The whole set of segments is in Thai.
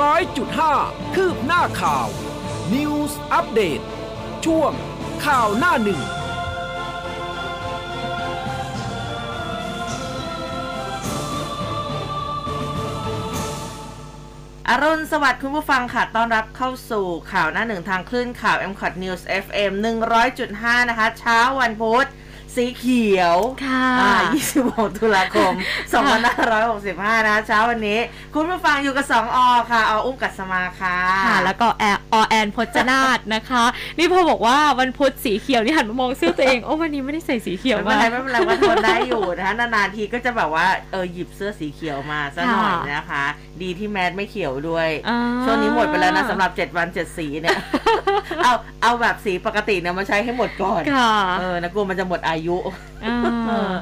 ร้อยจุดห้าคืบหน้าข่าว News อัปเดตช่วงข่าวหน้าหนึ่ง อรุณสวัสดิ์คุณผู้ฟังค่ะ ต้อนรับเข้าสู่ข่าวหน้าหนึ่งทางคลื่นข่าว m c o t News FM 100.5 นะคะ เช้าวันพุธ สีเขียวค่ะอ่า26 ตุลาคม 2565นะคะเช้าวันนี้ คุณผู้ฟังอยู่กับ2อค่ะออุ้มกัสมาค่ะค่ะ แล้วก็แออแอนพจนาตนะคะ นี่พอบอกว่าวันพุธสีเขียวนี่หันมามองเสื้อตัวเอง โอ้วันนี้ไม่ได้ใส่สีเขียวไม่เป็นมาไรไม่เป็นไรว่าทนได้อยู่นะคะนานๆทีก็จะแบบว่าเออหยิบเสื้อสีเขียวมาซะหน่อยค่ะนะคะ ดีที่แมสไม่เขียวด้วยอ่าช่วงนี้หมดไปแล้วนะสำหรับ 7 วัน 7 สีเนี่ยเอาเอาแบบสีปกติเนี่ยมาใช้ให้หมดก่อนค่ะเออนะกลัวมันจะหมดอายุอ่า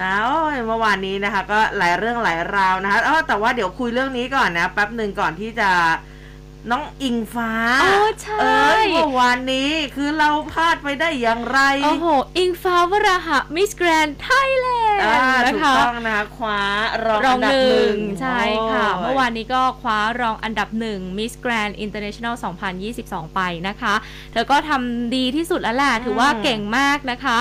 แล้วเมื่อวานนี้นะคะ ก็หลายเรื่องหลายราวนะคะเออแต่ว่าเดี๋ยวคุยเรื่องนี้ก่อนนะแป๊บหนึ่งก่อนที่จะน้องอิงฟ้าอ๋อใช่เออเมื่อวานนี้คือเราพลาดไปได้อย่างไร โอ้โห อิงฟ้าวราหะมิสแกรนไทยแลนอ่าด์นะถูกคะต้องนะคะคว้ารองรออังนดับหหนึ่นึ่งงใช่ค่ะโยเมื่อวานนี้ก็คว้ารองอันดับหนึ่ง Miss Grand International 2022 ไปนะคะ เธอก็ทำดีที่สุดแล้วแหละถือว่าเก่งมากนะคะ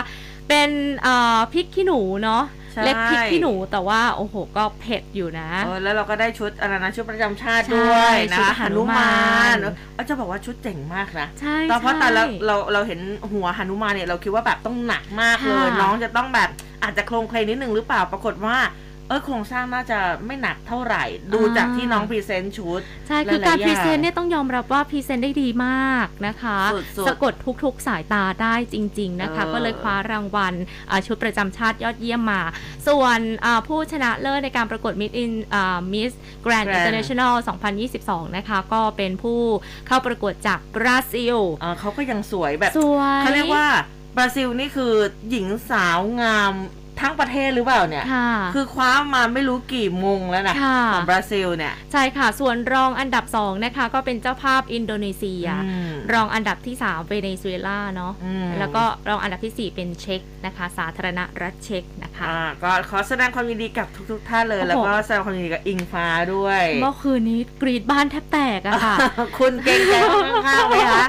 เป็นเอ่อพริกขี้หนูเนาะใช่ เล็กพริกขี้หนูแต่ว่าโอ้โหก็เผ็ดอยู่นะ เออแล้วเราก็ได้ชุดอะไรนะชุดประจำชาติใช่ด้วยชุนะดหนุมานเออจะบอกว่าชุดเจ๋งมากนะใช่ตอนเพราะใช่แต่เราเราเราเห็นหัวหนุมานเนี่ยเราคิดว่าแบบต้องหนักมากเลย ค่ะน้องจะต้องแบบอาจจะโครงเพลงนิดนึงหรือเปล่าปรากฏว่า เออโครงสร้างน่าจะไม่หนักเท่าไหร่ ดูจากที่น้อง present ชุด ใช่ คือหลายๆการพรีเซนอย่างเนี่ยต้องยอมรับว่า present ได้ดีมากนะคะสุดๆสะกดทุกๆสายตาได้จริง ๆ นะคะเออก็เลยคว้ารางวัลอ่าชุดประจำชาติยอดเยี่ยมมา ส่วนอ่าผู้ชนะเลิศในการประกวด Miss in อ่า Miss Grand Grand International 2022 นะคะ ก็เป็นผู้เข้าประกวดจากบราซิลเออเขาก็ยังสวยแบบสวยเขาเรียกว่าบราซิลนี่คือหญิงสาวงาม ทั้งประเทศหรือเปล่าเนี่ยค่ะคือคว้ามาไม่รู้กี่มงแล้วนะค่ะของบราซิลเนี่ย ใช่ค่ะ ส่วนรองอันดับ 2 นะคะ ก็เป็นเจ้าภาพอินโดนีเซียอืมรองอันดับที่ 3 เวเนซุเอลาเนาะอืมแล้วก็รองอันดับทีสี่ 4 เป็นเช็กนะคะ สาธารณรัฐเช็กนะคะอ่าก็ขอแสดงความยินดีกับทุก ๆ ท่านเลยโอ้โหแล้วก็แสดงความยินดีกับอิงฟ้าด้วย เมื่อคืนนี้กรี๊ดบ้านแทบแตกอะค่ะ คุณเกรงใจข้างๆไหมคะ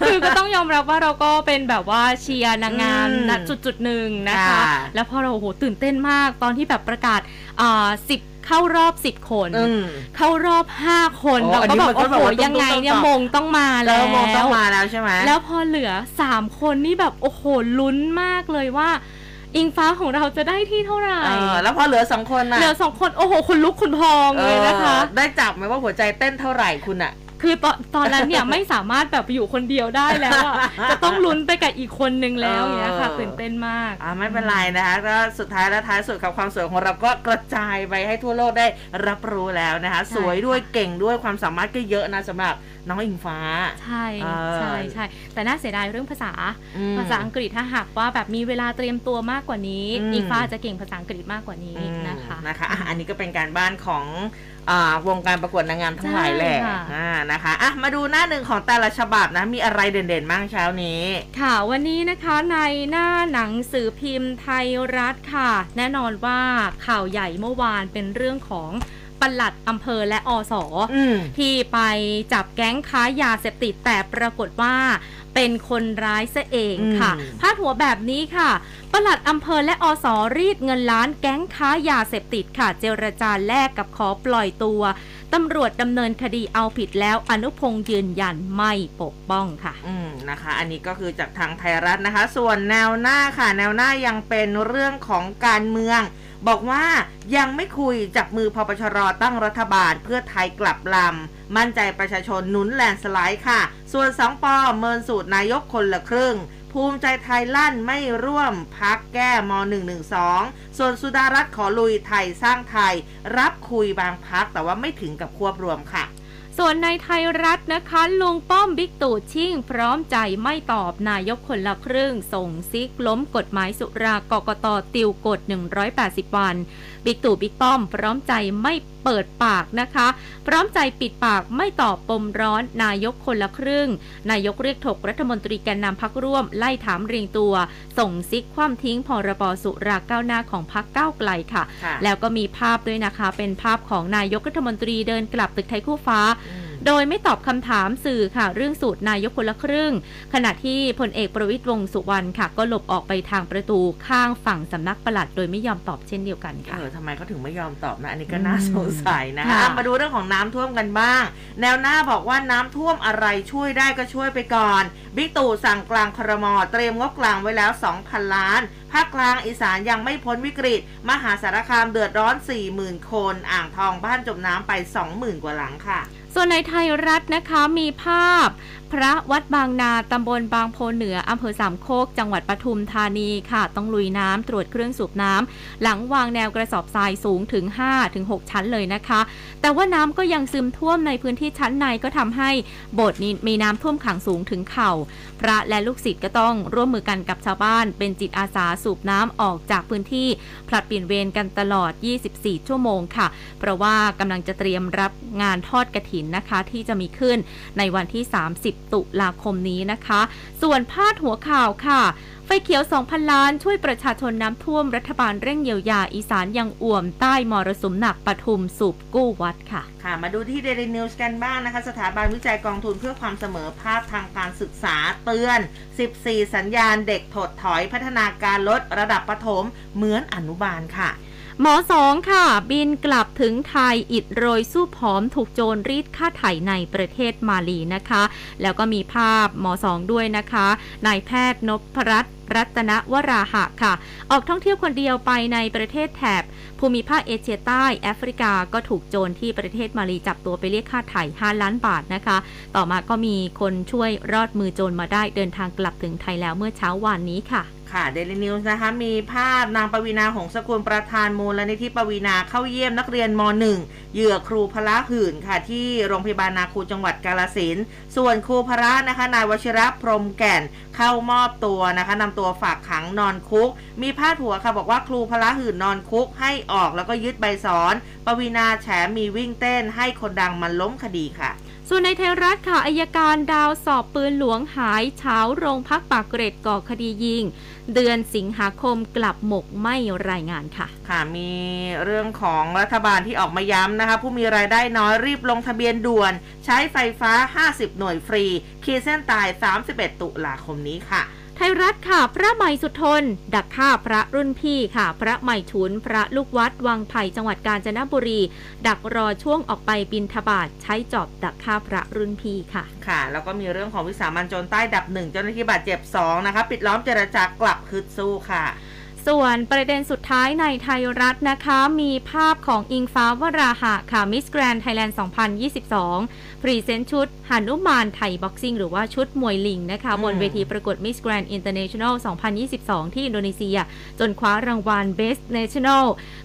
คือก็ต้องยอมรับว่าเราก็เป็นแบบว่าเชียร์นางงามอืมณจุดจุดๆหนึ่งนะคะค่ะแล้วพอเราโอ้โหตื่นเต้นมาก ตอนที่แบบประกาศอ่าสิบเข้ารอบสิบคนอืมเข้ารอบ5คนโอ้เราอันก็นี้แบบมันก็โอ้แบบโหว่าต้องยังไงเนี่ยต้องมงต้องมาแล้แล้ววมงต้องมาแล้วใช่ไหมแล้วพอเหลือ3คนนี่แบบโอ้โหลุ้นมากเลยว่าอิงฟ้าของเราจะได้ที่เท่าไหร่เออแล้วพอเหลือสองคนน่ะเหลือสองคน โอ้โหคุณลุกคุณพองเลยนะคะเออได้จับไหมว่าหัวใจเต้นเท่าไหร่คุณอะ คือตอนตอนนั้นเนี่ยไม่สามารถแบบไปอยู่คนเดียวได้แล้วอะจะต้องลุ้นไปกับอีกคนนึงแล้วอย่างเงี้ยค่ะเออตื่นเต้นมากอ่าไม่เป็นไรนะคะก็สุดท้ายและท้ายสุดกับความสวยของเราก็กระจายไปให้ทั่วโลกได้รับรู้แล้วนะคะใช่สวยด้วยค่ะเก่งด้วยความสามารถก็เยอะนะสำหรับน้องอิงฟ้า ใช่เออใช่ใช่แต่น่าเสียดายเรื่องภาษาอืมภาษาอังกฤษถ้าหากว่าแบบมีเวลาเตรียมตัวมากกว่านี้อืมอิงฟ้าจะเก่งภาษาอังกฤษมากกว่านี้อืมนะคะนะคะอะอันนี้ก็เป็นการบ้านของอาวงการประกวดนางงามทั้งหลายแหละใช่ค่ะอ่านะคะอะมาดูหน้าหนึ่งของแต่ละฉบับนะมีอะไรเด่นๆบ้างเช้านี้ ค่ะวันนี้นะคะในหน้าหนังสือพิมพ์ไทยรัฐค่ะ แน่นอนว่าข่าวใหญ่เมื่อวานเป็นเรื่องของปลัดอำเภอและอสอืมที่ไปจับแก๊งค้ายาเสพติดแต่ปรากฏว่า เป็นคนร้ายซะเองค่ะอืมพาดหัวแบบนี้ค่ะปลัดอำเภอและอสรีดเงินล้านแก๊งค้ายาเสพติดค่ะ เจรจาแลกกับขอปล่อยตัวตำรวจดำเนินคดีเอาผิดแล้วอนุพงษ์ยืนยันไม่ปกป้องค่ะ อืมนะคะ อันนี้ก็คือจากทางไทยรัฐนะคะ ส่วนแนวหน้าค่ะ แนวหน้ายังเป็นเรื่องของการเมือง บอกว่ายังไม่คุยจับมือพปชรตั้งรัฐบาลเพื่อไทยกลับลำ มั่นใจประชาชนหนุนแลนสไลด์ค่ะ ส่วนสองปอเมินสูตรนายกคนละครึ่ง ภูมิใจไทยลั่นไม่ร่วมพักแก้ม .112 ส่วนสุดารัตน์ขอลุยไทยสร้างไทย รับคุยบางพักแต่ว่าไม่ถึงกับควบรวมค่ะส่วนในไทยรัฐนะคะลุงป้อมบิ๊กตู่ชิ่ง พร้อมใจไม่ตอบนายกคนละครึ่ง ส่งซิกล้มกฎหมายสุรากกต. ติวกฎ 180 วัน บิ๊กตู่บิ๊กป้อม พร้อมใจไม่เปิดปากนะคะ พร้อมใจปิดปากไม่ตอบปมร้อน นายกคนละครึ่ง นายกเรียกถกรัฐมนตรีแกนนำพรรคร่วม ไล่ถามเรียงตัว ส่งซิกคว่ำทิ้งพ.ร.บ.สุราก้าวหน้าของพรรคก้าวไกลค่ะค่ะแล้วก็มีภาพด้วยนะคะ เป็นภาพของนายกรัฐมนตรีเดินกลับตึกไทยคู่ฟ้าอืม โดยไม่ตอบคำถามสื่อค่ะ เรื่องสูตรนายกคนละครึ่ง ขณะที่พลเอกประวิตยวงษ์สุวรรณค่ะ ก็หลบออกไปทางประตูข้างฝั่งสำนักปลัด โดยไม่ยอมตอบเช่นเดียวกันค่ะเออทำไมเขาถึงไม่ยอมตอบนะอันนี้ก็น่าสงสัยนะค่ะอะมาดูเรื่องของน้ำท่วมกันบ้าง แนวหน้าบอกว่าน้ำท่วมอะไรช่วยได้ก็ช่วยไปก่อนบิ๊กตู่สั่งกลางครมเตรียมงบกลางไว้แล้ว 2,000 ล้านภาคกลางอีสานยังไม่พ้นวิกฤต มหาสารคามเดือดร้อน 40,000 คน อ่างทองบ้านจมน้ำไป 20,000 กว่าหลังค่ะ ส่วนในไทยรัฐนะคะมีภาพ พระวัดบางนาตำบลบางโพเหนืออำเภอสามโคก จังหวัดปทุมธานีค่ะ ต้องลุยน้ำตรวจเครื่องสูบน้ำหลังวางแนวกระสอบทรายสูงถึง 5-6 ชั้นเลยนะคะ แต่ว่าน้ำก็ยังซึมท่วมในพื้นที่ชั้นในก็ทำให้โบสถ์นี้มีน้ำท่วมขังสูงถึงเข่า พระและลูกศิษย์ก็ต้องร่วมมือกันกับชาวบ้าน เป็นจิตอาสาสูบน้ำออกจากพื้นที่ผลัดเปลี่ยนเวรกันตลอด 24 ชั่วโมงค่ะ เพราะว่ากำลังจะเตรียมรับงานทอดกระถินนะคะที่จะมีขึ้นในวันที่ 30 ตุลาคมนี้นะคะ ส่วนพาดหัวข่าวค่ะไฟเขียว 2,000 ล้าน ช่วยประชาชนน้ำท่วม รัฐบาลเร่งเยียวยา อีสานยังอ่วมใต้มรสุมหนักปทุมสูบกู้วัดค่ะ ค่ะ มาดูที่ Daily News กันบ้างนะคะ สถาบันวิจัยกองทุนเพื่อความเสมอภาคทางการศึกษาเตือน 14 สัญญาณเด็กถดถอยพัฒนาการลดระดับประถมเหมือนอนุบาลค่ะ หมอสองค่ะ บินกลับถึงไทยอิดโรยสู้ผอมถูกโจรรีดค่าไถ่ในประเทศมาลีนะคะ แล้วก็มีภาพหมอสองด้วยนะคะนายแพทย์นพรัตน์รัตนวราหะค่ะ ออกท่องเที่ยวคนเดียวไปในประเทศแถบ ภูมิภาคเอเชียใต้แอฟริกาก็ถูกโจรที่ประเทศมาลีจับตัวไปเรียกค่าไถ่5ล้านบาทนะคะ ต่อมาก็มีคนช่วยรอดมือโจรมาได้เดินทางกลับถึงไทยแล้วเมื่อเช้าวานนี้ค่ะ ค่ะ Daily News นะคะ มีภาพนางปวีนาหงสกุลประธานมูลนิธิปวีนาเข้าเยี่ยมนักเรียนม .1 เหยื่อครูพละหื่นค่ะ ที่โรงพยาบาลนาคูจังหวัดกาลสินส่วนครูพระนะคะนายวชิระพรมแก่นเข้ามอบตัวนะคะนำตัวฝากขังนอนคุก มีพาดหัวค่ะบอกว่าครูพละหื่นนอนคุกให้ออกแล้วก็ยึดใบสอน ปวีนาแฉมีวิ่งเต้นให้คนดังมันล้มคดีค่ะ ส่วนในไทยรัฐข่าวอายการดาวสอบปืนหลวงหายเช้าโรงพักปากเกร็ดก่อคดียิง เดือนสิงหาคมกลับหมกไม่รายงานค่ะ ค่ะมีเรื่องของรัฐบาลที่ออกมาย้ำนะคะ ผู้มีรายได้น้อยรีบลงทะเบียนด่วน ใช้ไฟฟ้า 50 หน่วยฟรี ขีดเส้นตาย 31 ตุลาคมนี้ค่ะ ไทยรัฐค่ะ พระใหม่สุทน ดักฆ่าพระรุ่นพี่ค่ะ พระใหม่ฉุน พระลูกวัดวังไผ่จังหวัดกาญจนบุรี ดักรอช่วงออกไปบิณฑบาตใช้จอบดักฆ่าพระรุ่นพี่ค่ะ ค่ะ แล้วก็มีเรื่องของวิสามัญโจรใต้ดับหนึ่งเจ้าหน้าที่บาดเจ็บ2นะคะปิดล้อมเจรจากลับฮึดสู้ค่ะส่วนประเด็นสุดท้ายในไทยรัฐนะคะ มีภาพของอิงฟ้าวราหะค่ะ Miss Grand Thailand 2022 present ชุดหนุมาน Thai Boxing หรือว่าชุดมวยลิงนะคะอืมบนเวทีประกวด Miss Grand International 2022 ที่อินโดนีเซีย จนคว้ารางวัล Best National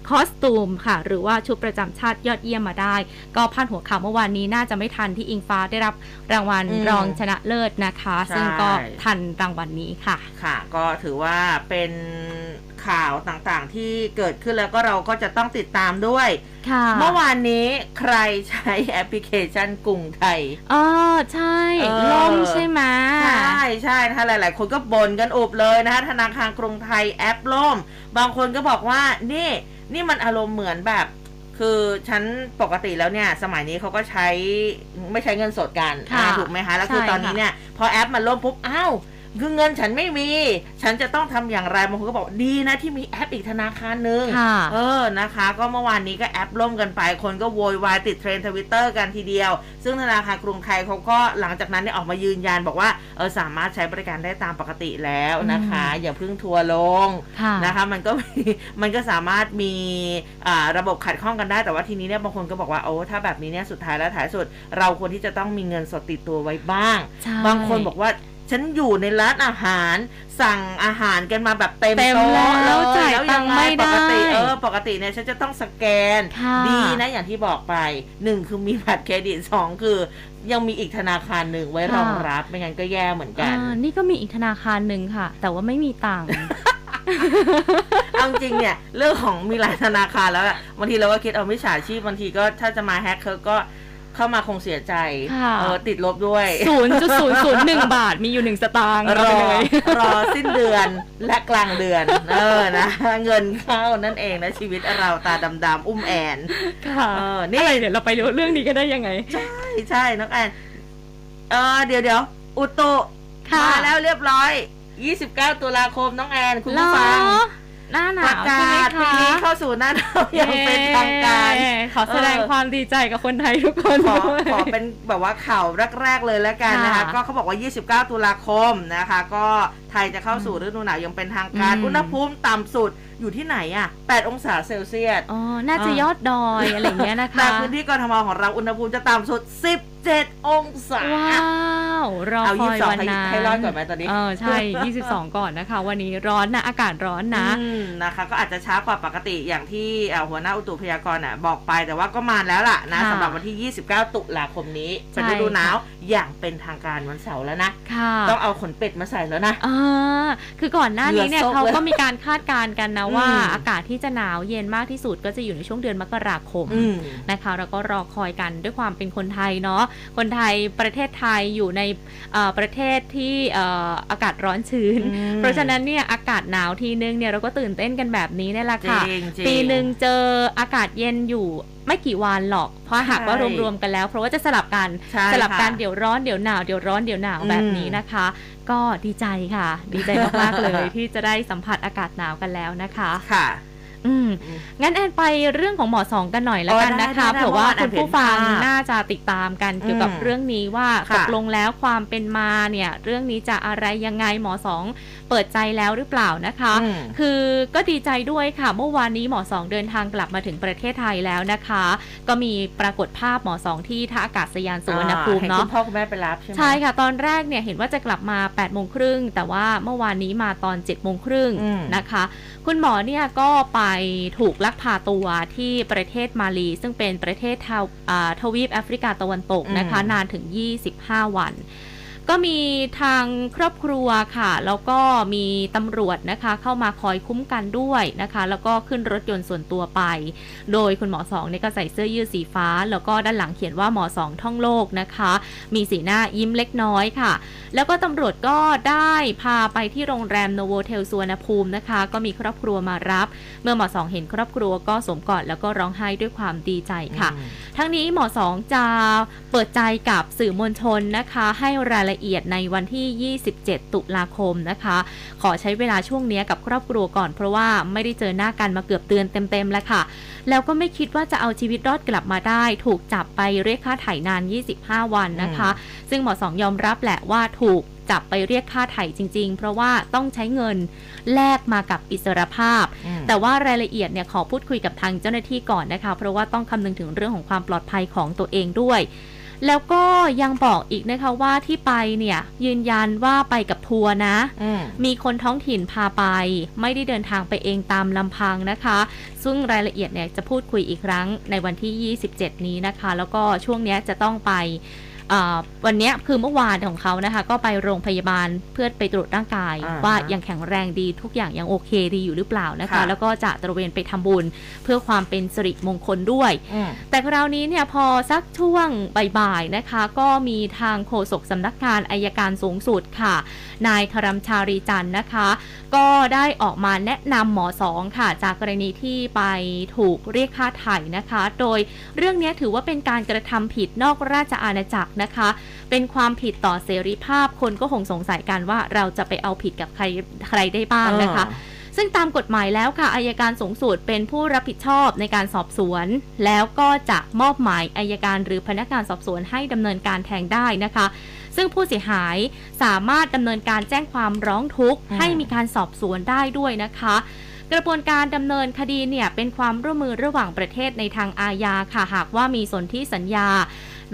Costume ค่ะ หรือว่าชุดประจำชาติยอดเยี่ยมมาได้ ก็พาดหัวข่าวเมื่อวานนี้น่าจะไม่ทันที่อิงฟ้าได้รับรางวัลอืมรองชนะเลิศนะคะใช่ซึ่งก็ทันรางวัลนี้ค่ะ ค่ะ ก็ถือว่าเป็นข่าวต่างๆ ที่เกิดขึ้นแล้วก็เราก็จะต้องติดตามด้วยค่ะเมื่อวานนี้ใครใช้แอปพลิเคชันกรุงไทยอ๋อใช่เออล่มใช่ไหมใช่ใช่นะคะหลาย ๆ คนก็บ่นกันอุบเลยนะคะธนาคารกรุงไทยแอปล่ม บางคนก็บอกว่านี่นี่มันอารมณ์เหมือนแบบคือฉันปกติแล้วเนี่ยสมัยนี้เขาก็ใช้ไม่ใช้เงินสดกันค่ะอ่าถูกไหมคะแล้วคือใช่ตอนนี้ค่ะเนี่ยพอแอปมันล่มปุ๊บอ้าว คือเงินฉันไม่มี ฉันจะต้องทำอย่างไรบางคนก็บอกดีนะที่มีแอปอีกธนาคารหนึ่งค่ะเออนะคะ ก็เมื่อวานนี้ก็แอปล่มกันไป คนก็โวยวายติดเทรนทวิตเตอร์ Twitter กันทีเดียว ซึ่งธนาคารกรุงไทยเขาก็หลังจากนั้นเนี่ยออกมายืนยันบอกว่าเออสามารถใช้บริการได้ตามปกติแล้วนะคะ อย่าเพิ่งทัวร์ลงค่ะนะคะ มันก็มีมันก็สามารถมีอ่าระบบขัดข้องกันได้แต่ว่าทีนี้เนี่ยบางคนก็บอกว่าโอ้ถ้าแบบนี้เนี่ยสุดท้ายแล้วท้ายสุด เราควรที่จะต้องมีเงินสดติดตัวไว้บ้างใช่บางคนบอกว่า ฉันอยู่ในร้านอาหาร สั่งอาหารกันมาแบบเต็มเต็มโต๊ะแล้วเลยจ่ายแล้วตัยังงค์ไงไม่ได้ปกติเออปกติเนี่ยฉันจะต้องสแกนค่ะดีนะอย่างที่บอกไปหนึ่งคือมีบัตรเครดิตสองคือยังมีอีกธนาคารหนึ่งไว้รองรับไม่งั้นก็แย่เหมือนกันอ่านี่ก็มีอีกธนาคารหนึ่งค่ะ แต่ว่าไม่มีตังค์เอาจริงเนี่ยเรื่องของมีหลายธนาคารแล้วอะบางทีเราก็คิดเอามิจฉาชีพบางทีก็ถ้าจะมาแฮกเขาก็ เข้ามาคงเสียใจค่ะเออติดลบด้วยศูนย์จุดศูนย์ศูนย์หนึ่งบาทมีอยู่หนึ่งสตางค์รเอาอไปเลยรอสิ้นเดือนและกลางเดือน เออนะเงินเข้านั่นเองนะชีวิตเราตาดำๆอุ้มแอนค่ะเออนี่อะไรเดี๋ยวเราไปดูเรื่องนี้กันได้ยังไง ใช่ใช่น้องแอนเออเดี๋ยวเดี๋ยวอุตุค่ะมาแล้วเรียบร้อย 29 ตุลาคมน้องแอน คุณผู้ฟังเหรอหน้าหปนาระวใช่กาไหมศปีคะนี้เข้าสู่หน้าหนาวอย่างเป็นทางการเย้ขอแสดงเออความดีใจกับคนไทยทุกคนขอด้วยขอเป็นแบบว่าข่าวแรก ๆ เลยแล้วกันนะคะค่ะก็เขาบอกว่า 29 ตุลาคมนะคะ ก็ไทยจะเข้าสู่ฤดูหนาวอย่างเป็นทางการอืมอุณหภูมิต่ำสุดอยู่ที่ไหนอะ 8 องศาเซลเซียส อ๋อ น่าจะยอดดอยอะไรอย่างเงี้ยนะคะแต่พื้นที่กรทมของเราอุณหภูมิจะต่ำสุด 17 องศา ว้าวรอเอาคอย22วันนั้นให้รอดก่อนไหมตอนนี้ เออ ใช่ 22 ก่อนนะคะ วันนี้ร้อนนะ อากาศร้อนนะอืมนะคะ ก็อาจจะช้ากว่าปกติอย่างที่เอ่อหัวหน้าอุตุพยากรณ์อะบอกไปแต่ว่าก็มาแล้วล่ะนะค่ะสำหรับวันที่ 29 ตุลาคมนี้เป็นใช่ฤดูหนาวอย่างเป็นทางการวันเสาร์แล้วนะค่ะต้องเอาขนเป็ดมาใส่แล้วนะอ่าคือก่อนหน้านี้เนี่ยเหงื่อซกเขาเลยก็มีการคาดการณ์กันนะว่าอืมอากาศที่จะหนาวเย็นมากที่สุดก็จะอยู่ในช่วงเดือนมกราคมอืมนะคะแล้วก็รอคอยกันด้วยความเป็นคนไทยเนาะคนไทยประเทศไทยอยู่ในเอ่อประเทศที่เอ่ออากาศร้อนชื้นอืมเพราะฉะนั้นเนี่ยอากาศหนาวทีนึงเนี่ยเราก็ตื่นเต้นกันแบบนี้เนี่ยแหละค่ะจริงๆปีหนึ่งเจออากาศเย็นอยู่ ไม่กี่วันหรอก เพราะหากว่าใช่รวมๆกันแล้ว เพราะว่าจะสลับกันใช่สลับกันค่ะเดี๋ยวร้อนเดี๋ยวหนาวเดี๋ยวร้อนเดี๋ยวหนาวอืมแบบนี้นะคะ ก็ดีใจค่ะ ดีใจมากๆเลยที่จะได้สัมผัสอากาศหนาวกันแล้วนะคะค่ะอืมอืมงั้นแอนไปเรื่องของหมอสองกันหน่อยแล้วกันอ๋อได้นะคะได้ได้เผื่อว่าเมื่อวานคุณผู้ฟังแอนเห็นภาพน่าจะติดตามกันเกี่ยวกับอืมเรื่องนี้ว่าค่ะตกลงแล้วความเป็นมาเนี่ย เรื่องนี้จะอะไรยังไงหมอสองเปิดใจแล้วหรือเปล่านะคะอืมคือก็ดีใจด้วยค่ะ เมื่อวานนี้หมอสองเดินทางกลับมาถึงประเทศไทยแล้วนะคะ ก็มีปรากฏภาพหมอสองที่ท่าอากาศยานสุวรรณภูมิห็เนาะคุณพ่อคุณแม่ไปรับใช่ไหมใช่ค่ะ ตอนแรกเนี่ยเห็นว่าจะกลับมา8ปดโมงครึ่งแต่ว่าเมื่อวานนี้มาตอน7จ็ดโมงครึ่งอืมนะคะ คุณหมอเนี่ยก็ไปถูกลักพาตัวที่ประเทศมาลี ซึ่งเป็นประเทศทวอ่าทวีปแอฟริกาตะวันตกนะคะอืมนานถึง 25 วัน ก็มีทางครอบครัวค่ะ แล้วก็มีตำรวจนะคะ เข้ามาคอยคุ้มกันด้วยนะคะ แล้วก็ขึ้นรถยนต์ส่วนตัวไป โดยคุณหมอสองเนี่ยก็ใส่เสื้อยืดสีฟ้า แล้วก็ด้านหลังเขียนว่าหมอสองท่องโลกนะคะ มีสีหน้ายิ้มเล็กน้อยค่ะ แล้วก็ตำรวจก็ได้พาไปที่โรงแรมโนโวเทลสวนภูมินะคะ ก็มีครอบครัวมารับ เมื่อหมอสองเห็นครอบครัวก็สวมกอดแล้วก็ร้องไห้ด้วยความดีใจค่ะอืมทั้งนี้หมอสองจะเปิดใจกับสื่อมวลชนนะคะ ให้รายละเอียดในวันที่ 27 ตุลาคมนะคะ ขอใช้เวลาช่วงเนี้ยกับครอบครัวก่อนเพราะว่าไม่ได้เจอหน้ากันมาเกือบเดือนเต็มๆแล้วค่ะ แล้วก็ไม่คิดว่าจะเอาชีวิตรอดกลับมาได้ ถูกจับไปเรียกค่าไถ่นาน 25 วันนะคะ ซึ่งหมอสองยอมรับแหละว่าถูกจับไปเรียกค่าไถ่จริง ๆ เพราะว่าต้องใช้เงินแลกมากับอิสรภาพอืมแต่ว่ารายละเอียดเนี่ยขอพูดคุยกับทางเจ้าหน้าที่ก่อนนะคะ เพราะว่าต้องคำนึงถึงเรื่องของความปลอดภัยของตัวเองด้วย แล้วก็ยังบอกอีกนะคะว่าที่ไปเนี่ยยืนยันว่าไปกับทัวร์นะอืมมีคนท้องถิ่นพาไป ไม่ได้เดินทางไปเองตามลำพังนะคะ ซึ่งรายละเอียดเนี่ยจะพูดคุยอีกครั้งในวันที่ 27 นี้นะคะ แล้วก็ช่วงเนี้ยจะต้องไปเอ่อ วันเนี้ยคือเมื่อวานของเขานะคะ ก็ไปโรงพยาบาลเพื่อไปตรวจร่างกายอ่าฮะว่ายังแข็งแรงดีทุกอย่างยังโอเคดีอยู่หรือเปล่านะคะค่ะแล้วก็จะตระเวนไปทำบุญเพื่อความเป็นสิริมงคลด้วยอืมแต่คราวนี้เนี่ยพอสักช่วงบ่ายๆนะคะ ก็มีทางโฆษกสำนักงานอายการสูงสุดค่ะ นายธรรมชารีจันทร์นะคะ ก็ได้ออกมาแนะนำหมอสองค่ะ จากกรณีที่ไปถูกเรียกค่าไถ่นะคะ โดยเรื่องนี้ถือว่าเป็นการกระทำผิดนอกราชอาณาจักรนะคะ เป็นความผิดต่อเสรีภาพคนก็คงสงสัยกันว่าเราจะไปเอาผิดกับใครใครได้บ้างนะคะซึ่งตามกฎหมายแล้วค่ะอายการสูงสุดเป็นผู้รับผิดชอบในการสอบสวน แล้วก็จะมอบหมายอายการหรือพนักงานสอบสวนให้ดำเนินการแทงได้นะคะ ซึ่งผู้เสียหายสามารถดำเนินการแจ้งความร้องทุกข์อืมให้มีการสอบสวนได้ด้วยนะคะ กระบวนการดำเนินคดีเนี่ยเป็นความร่วมมือระหว่างประเทศในทางอาญาค่ะหากว่ามีสนธิสัญญา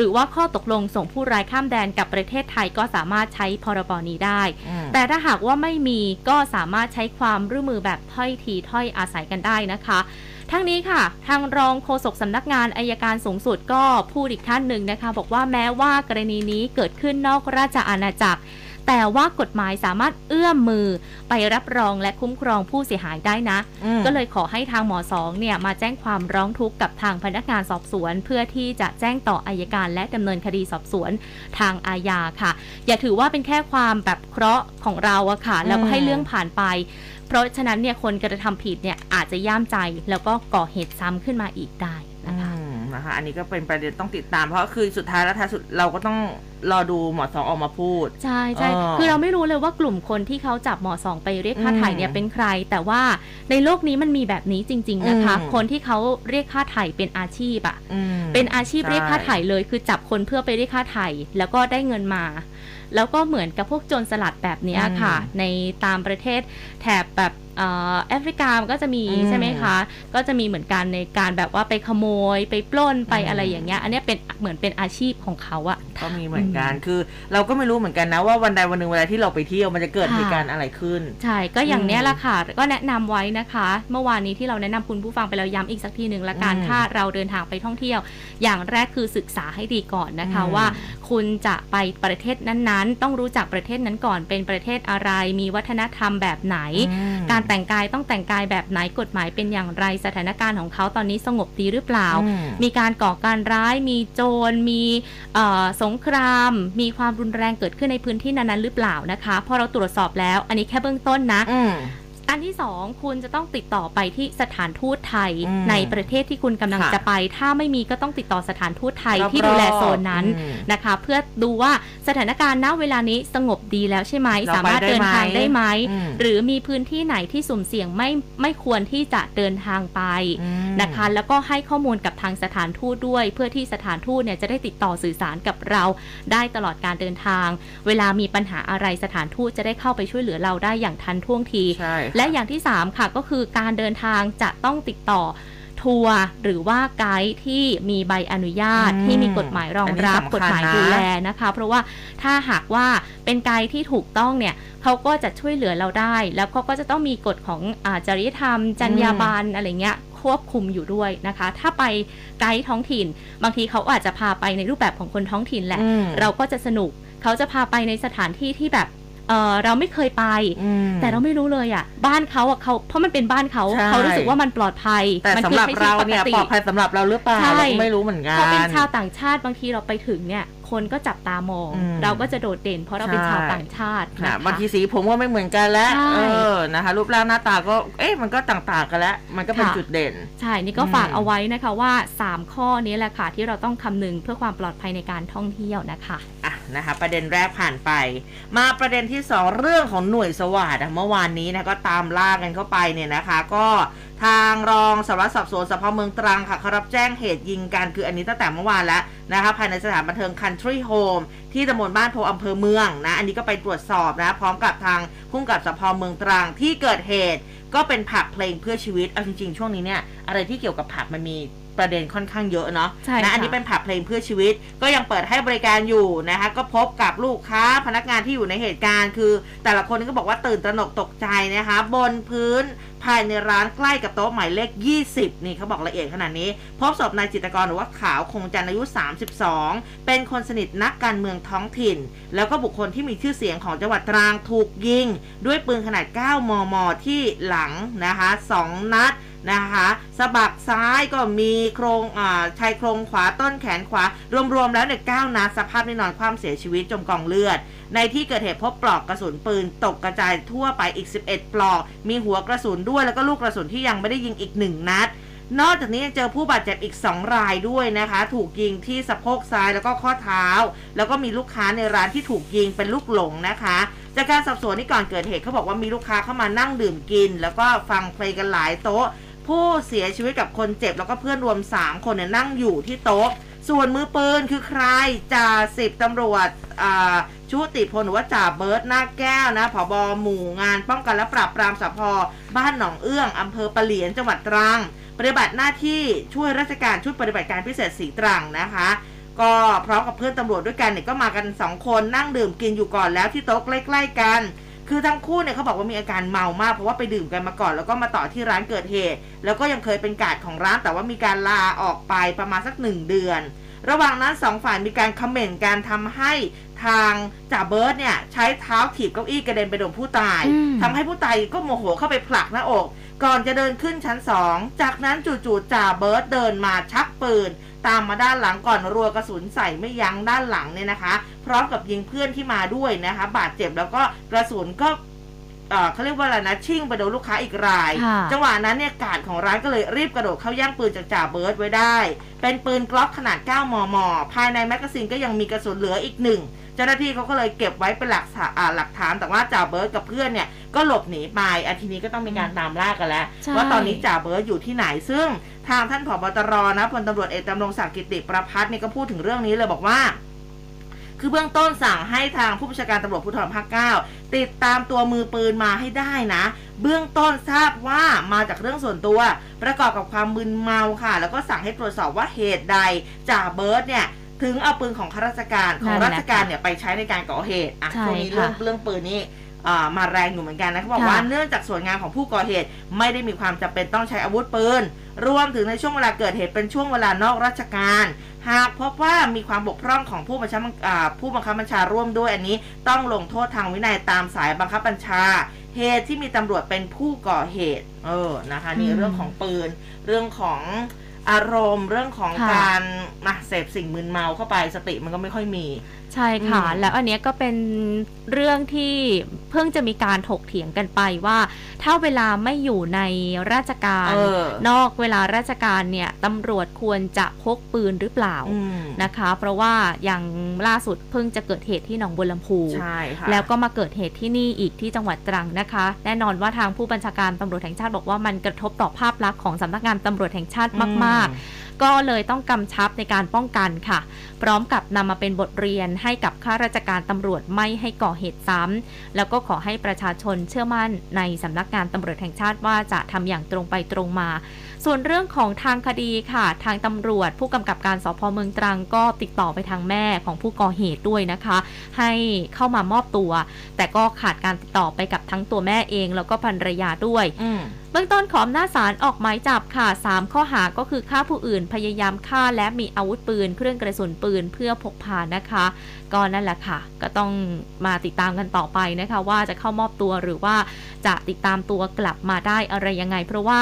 หรือว่าข้อตกลงส่งผู้ร้ายข้ามแดนกับประเทศไทยก็สามารถใช้พรบนี้ได้อืมแต่ถ้าหากว่าไม่มีก็สามารถใช้ความร่วมมือแบบถ้อยทีถ้อยอาศัยกันได้นะคะทั้งนี้ค่ะ ทางรองโฆษกสำนักงานอายการสูงสุดก็พูดอีกท่านหนึ่งนะคะ บอกว่าแม้ว่ากรณีนี้เกิดขึ้นนอกราชอาณาจักร แต่ว่ากฎหมายสามารถเอื้อมมือไปรับรองและคุ้มครองผู้เสียหายได้นะอืมก็เลยขอให้ทางหมอสองเนี่ยมาแจ้งความร้องทุกข์กับทางพนักงานสอบสวน เพื่อที่จะแจ้งต่ออายการ และดำเนินคดีสอบสวนทางอาญาค่ะ อย่าถือว่าเป็นแค่ความแบบเคราะห์ของเราอะค่ะ แล้วก็ให้เรื่องผ่านไป เพราะฉะนั้นเนี่ยคนกระทำผิดเนี่ยอาจจะย่ามใจแล้วก็ก่อเหตุซ้ำขึ้นมาอีกได้นะคะอืม นะคะ อันนี้ก็เป็นประเด็นต้องติดตาม เพราะคือสุดท้ายแล้วท้ายสุดเราก็ต้องรอดูหมอสองออกมาพูด ใช่ใช่อ๋อคือเราไม่รู้เลยว่ากลุ่มคนที่เขาจับหมอสองไปเรียกค่าไถ่เนี่ยอืมเป็นใคร แต่ว่าในโลกนี้มันมีแบบนี้จริง ๆนะคะอืมคนที่เขาเรียกค่าไถ่เป็นอาชีพอะอืมเป็นอาชีพใช่เรียกค่าไถ่เลย คือจับคนเพื่อไปเรียกค่าไถ่แล้วก็ได้เงินมาแล้วก็เหมือนกับพวกโจรสลัดแบบเนี้ยค่ะอืมในตามประเทศแถบแบบเอ่อ แอฟริกามันก็จะมีอืมใช่ไหมคะ ก็จะมีเหมือนกันในการแบบว่าไปขโมยไปปล้นไปอืมอะไรอย่างเงี้ย อันเนี้ยเป็นเหมือนเป็นอาชีพของเขาอะก็มีเหมือนกันคือ เราก็ไม่รู้เหมือนกันนะว่าวันใดวันหนึ่งเวลาที่เราไปเที่ยวมันจะเกิดค่ะเหตุการณ์อะไรขึ้น ใช่ ก็อย่างอืมเนี้ยแหละค่ะ ก็แนะนำไว้นะคะ เมื่อวานนี้ที่เราแนะนำคุณผู้ฟังไปแล้วย้ำอีกสักทีหนึ่งละกันอืมถ้าเราเดินทางไปท่องเที่ยว อย่างแรกคือศึกษาให้ดีก่อนนะคะอืมว่า คุณจะไปประเทศนั้นๆ ต้องรู้จักประเทศนั้นก่อนเป็นประเทศอะไร มีวัฒนธรรมแบบไหนอืมการแต่งกายต้องแต่งกายแบบไหนกฎหมายเป็นอย่างไรสถานการณ์ของเขาตอนนี้สงบดีหรือเปล่าอืมมีการก่อการร้าย มีโจรมีเอ่อสงคราม มีความรุนแรงเกิดขึ้นในพื้นที่นั้นๆหรือเปล่านะคะพอเราตรวจสอบแล้ว อันนี้แค่เบื้องต้นนะ อืมอันที่สองคุณจะต้องติดต่อไปที่สถานทูตไทยอืมในประเทศที่คุณกำลังค่ะจะไป ถ้าไม่มีก็ต้องติดต่อสถานทูตไทยรอบๆที่ดูแลโซนนั้นอืมนะคะ เพื่อดูว่าสถานการณ์ณเวลานี้สงบดีแล้วใช่ไหมเราสามารถไปได้เดินทางไหมได้ไหมอืม หรือมีพื้นที่ไหนที่สุ่มเสี่ยงไม่ไม่ควรที่จะเดินทางไป อืม นะคะแล้วก็ให้ข้อมูลกับทางสถานทูตด้วย เพื่อที่สถานทูตเนี่ยจะได้ติดต่อสื่อสารกับเราได้ตลอดการเดินทาง เวลามีปัญหาอะไรสถานทูตจะได้เข้าไปช่วยเหลือเราได้อย่างทันท่วงที ใช่และอย่างที่ 3 ค่ะก็คือการเดินทางจะต้องติดต่อทัวร์หรือว่าไกด์ที่มีใบอนุญาตอืมที่มีกฎหมายรองรับอันนี้สำคัญนะกฎหมายดูแลนะคะ เพราะว่าถ้าหากว่าเป็นไกด์ที่ถูกต้องเนี่ยเขาก็จะช่วยเหลือเราได้ แล้วเขาก็จะต้องมีกฎของอาจริยธรรม จรรยาบรรณอะไรเงี้ยควบคุมอยู่ด้วยนะคะ ถ้าไปไกด์ท้องถิ่น บางทีเขาอาจจะพาไปในรูปแบบของคนท้องถิ่นแหละอืมเราก็จะสนุกเขาจะพาไปในสถานที่ที่แบบ เออเราไม่เคยไปอืมแต่เราไม่รู้เลยอะ บ้านเขาอะเขาเพราะมันเป็นบ้านเขาใช่เขารู้สึกว่ามันปลอดภัยแต่มัสำหรับคือเราเนี่ยใช่ปลอดภัยสำหรับเราหรือเปล่าใช่เราก็ไม่รู้เหมือนกันเขาเป็นชาวต่างชาติบางทีเราไปถึงเนี่ย คนก็จับตามองอืมเราก็จะโดดเด่น เพราะเราเป็นใช่ชาวต่างชาติค่ะนะคะบางทีสีผมก็ไม่เหมือนกันแล้วใช่เออนะคะรูปร่างหน้าตาก็เอ๊ะมันก็ต่างๆกันแล้ว มันก็เป็นค่ะจุดเด่น ใช่นี่ก็อืมฝากเอาไว้นะคะว่า 3 ข้อนี้แหละค่ะที่เราต้องคำนึงเพื่อความปลอดภัยในการท่องเที่ยวนะคะอะนะคะประเด็นแรกผ่านไป มาประเด็นที่ 2 เรื่องของหน่วยสวัสดิ์อะเมื่อวานนี้นะก็ตามล่ากันเข้าไปเนี่ยนะคะ ก็ ทางรองสารวัตรสอบสวนสพเมืองตรังค่ะเขารับแจ้งเหตุยิงกันคืออันนี้ตั้งแต่เมื่อวานแล้วนะคะภายในสถานบันเทิง Country Home ที่ตำบลบ้านโพอำเภอเมืองนะอันนี้ก็ไปตรวจสอบนะพร้อมกับทางพุ่งกับสพเมืองตรังที่เกิดเหตุ ก็เป็นผับเพลงเพื่อชีวิตเอาจริงๆช่วงนี้เนี่ยอะไรที่เกี่ยวกับผับมันมีประเด็นค่อนข้างเยอะเนาะใช่นะค่ะอันนี้เป็นผับเพลงเพื่อชีวิต ก็ยังเปิดให้บริการอยู่นะคะก็พบกับลูกค้าพนักงานที่อยู่ในเหตุการณ์ คือ แต่ละคนก็บอกว่าตื่นตระหนกตกใจนะคะบนพื้น ภายในร้านใกล้กับโต๊ะหมายเลข 20 นี่เขาบอกละเอียดขนาดนี้ พบศพนายจิตกรหรือว่าขาวคงจันอายุ 32 เป็นคนสนิทนักการเมืองท้องถิ่น แล้วก็บุคคลที่มีชื่อเสียงของจังหวัดตรังถูกยิง ด้วยปืนขนาด 9 มม ที่หลังนะคะ 2 นัดนะคะสะบักซ้ายก็มีโครงชายโครงขวาต้นแขนขวา รวมๆแล้วเนี่ยเก้านัดสภาพนี่นอนความเสียชีวิตจมกองเลือด ในที่เกิดเหตุพบปลอกกระสุนปืนตกกระจายทั่วไปอีก 11 ปลอก มีหัวกระสุนด้วยแล้วก็ลูกกระสุนที่ยังไม่ได้ยิงอีก 1 นัด นอกจากนี้ยังเจอผู้บาดเจ็บอีก 2 รายด้วยนะคะ ถูกยิงที่สะโพกซ้ายแล้วก็ข้อเท้า แล้วก็มีลูกค้าในร้านที่ถูกยิงเป็นลูกหลงนะคะจากการสอบสวนนี่ก่อนเกิดเหตุเขาบอกว่ามีลูกค้าเข้ามานั่งดื่มกิน แล้วก็ฟังเพลงกันหลายโต๊ะ ผู้เสียชีวิตกับคนเจ็บแล้วก็เพื่อนรวม 3 คนเนี่ยนั่งอยู่ที่โต๊ะ ส่วนมือปืนคือใครจ่าสิบตำรวจชุติพลหรือว่าจ่าเบิร์ตหน้าแก้วนะผบหมู่งานป้องกันและปราบปรามสพบ้านหนองเอื้องอำเภอปะเหลียนจังหวัดตรัง ปฏิบัติหน้าที่ช่วยราชการชุดปฏิบัติการพิเศษสีตรังนะคะ ก็พร้อมกับเพื่อนตำรวจด้วยกันเนี่ยก็มากัน 2 คนนั่งดื่มกินอยู่ก่อนแล้วที่โต๊ะใกล้ ๆ กัน คือทั้งคู่เนี่ยเขาบอกว่ามีอาการเมามากเพราะว่าไปดื่มกันมาก่อน แล้วก็มาต่อที่ร้านเกิดเหตุ แล้วก็ยังเคยเป็นกาดของร้าน แต่ว่ามีการลาออกไปประมาณสักหนึ่งเดือน ระหว่างนั้นสองฝ่ายมีการคอมเมนต์การทำให้ทางจ่าเบิร์ตเนี่ยใช้เท้าถีบเก้าอี้กระเด็นไปโดนผู้ตายอืมทำให้ผู้ตายก็โมโหเข้าไปผลักหน้าอก ก่อนจะเดินขึ้นชั้นสอง จากนั้นจู่ๆจ่าเบิร์ตเดินมาชักปืน ตามมาด้านหลังก่อนรัวกระสุนใส่ไม่ยั้งด้านหลังเนี่ยนะคะ พร้อมกับยิงเพื่อนที่มาด้วยนะคะ บาดเจ็บแล้วก็กระสุนก็ เอ่อเขาเรียกว่าอะไรนะชิ่งไปโดนลูกค้าอีกราย ค่ะ จังหวะนั้นเนี่ยการ์ดของร้านก็เลยรีบกระโดดเข้าแย่งปืนจากจ่าเบิร์ตไว้ได้ เป็นปืนกล็อกขนาด 9 มม. ภายในแมกกาซีนก็ยังมีกระสุนเหลืออีกหนึ่ง เจ้าหน้าที่เขาก็เลยเก็บไว้เป็นหลักฐานอ่าหลักฐาน แต่ว่าจ่าเบิร์ตกับเพื่อนเนี่ยก็หลบหนีไปอาทีนี้ก็ต้องมีการตามล่ากันแล้ว ใช่ ว่าตอนนี้จ่าเบิร์ตอยู่ที่ไหน ซึ่งทางท่านผบ.ตร.นะพลตำรวจเอกดำรงศักดิ์กิตติประภัสร์เนี่ยก็พูดถึงเรื่องนี้เลยบอกว่า คือเบื้องต้นสั่งให้ทางผู้บัญชาการตำรวจภูธรภาคเก้าติดตามตัวมือปืนมาให้ได้นะ เบื้องต้นทราบว่ามาจากเรื่องส่วนตัว ประกอบกับความมึนเมาค่ะ แล้วก็สั่งให้ตรวจสอบว่าเหตุใดจ่าเบิร์ตเนี่ยถึงเอาปืนของข้าราชการของนั่นแหละราชการเนี่ยไปใช้ในการก่อเหตุอะใช่ช่วงนี้ค่ะเรื่องเรื่องปืนนี่อ่า มาแรงอยู่เหมือนกันนะเขาบอกค่ะว่าเนื่องจากส่วนงานของผู้ก่อเหตุไม่ได้มีความจำเป็นต้องใช้อาวุธปืนรวมถึงในช่วงเวลาเกิดเหตุเป็นช่วงเวลานอกราชการ หากพบว่ามีความบกพร่องของผู้บัญชาอ่าผู้บังคับบัญชาร่วมด้วยอันนี้ ต้องลงโทษทางวินัยตามสายบังคับบัญชา เหตุที่มีตำรวจเป็นผู้ก่อเหตุ เออนะคะนี่อืมเรื่องของปืน เรื่องของอารมณ์เรื่องของค่ะการนะเสพสิ่งมึนเมาเข้าไปสติมันก็ไม่ค่อยมี ใช่ค่ะอืมแล้วอันเนี้ยก็เป็นเรื่องที่เพิ่งจะมีการถกเถียงกันไปว่า ถ้าเวลาไม่อยู่ในราชการเออนอกเวลาราชการเนี่ยตำรวจควรจะพกปืนหรือเปล่าอืมนะคะ เพราะว่าอย่างล่าสุดเพิ่งจะเกิดเหตุที่หนองบัวลำพูใช่ค่ะแล้วก็มาเกิดเหตุที่นี่อีกที่จังหวัดตรังนะคะ แน่นอนว่าทางผู้บัญชาการตำรวจแห่งชาติบอกว่ามันกระทบต่อภาพลักษณ์ของสำนักงานตำรวจแห่งชาติมาก ๆ ก็เลยต้องกำชับในการป้องกันค่ะ พร้อมกับนำมาเป็นบทเรียนให้กับข้าราชการตำรวจไม่ให้ก่อเหตุซ้ำแล้วก็ขอให้ประชาชนเชื่อมั่นในสำนักงานตำรวจแห่งชาติว่าจะทำอย่างตรงไปตรงมา ส่วนเรื่องของทางคดีค่ะ ทางตำรวจผู้กำกับการสพเมืองตรังก็ติดต่อไปทางแม่ของผู้ก่อเหตุด้วยนะคะ ให้เข้ามามอบตัว แต่ก็ขาดการติดต่อไปกับทั้งตัวแม่เอง แล้วก็ภรรยาด้วยอืมเบื้องต้นขออำนาจศาลออกหมายจับค่ะ 3 ข้อหาก็คือฆ่าผู้อื่น พยายามฆ่าและมีอาวุธปืน เครื่องกระสุนปืนเพื่อพกพานะคะ ก็นั่นแหละค่ะ ก็ต้องมาติดตามกันต่อไปนะคะ ว่าจะเข้ามอบตัวหรือว่าจะติดตามตัวกลับมาได้อะไรยังไง เพราะว่า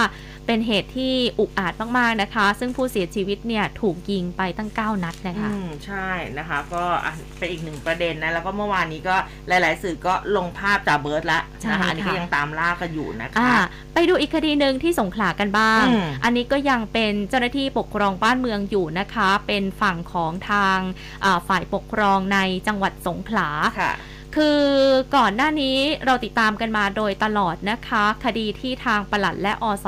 เป็นเหตุที่อุกอาจมากๆนะคะ ซึ่งผู้เสียชีวิตเนี่ยถูกยิงไปตั้ง 9 นัดนะคะอืมใช่นะคะ ก็อะเป็นอีกหนึ่งประเด็นนะ แล้วก็เมื่อวานนี้ก็หลาย ๆ สื่อก็ลงภาพจ่าเบิร์ดละใช่นะคะอันนี้ก็ค่ะยังตามล่ากันอยู่นะอ่าคะไปดูอีกคดีหนึ่งที่สงขลากันบ้างอืมอันนี้ก็ยังเป็นเจ้าหน้าที่ปกครองบ้านเมืองอยู่นะคะ เป็นฝั่งของทางอ่าฝ่ายปกครองในจังหวัดสงขลาค่ะ คือก่อนหน้านี้เราติดตามกันมาโดยตลอดนะคะ คดีที่ทางปลัดและอส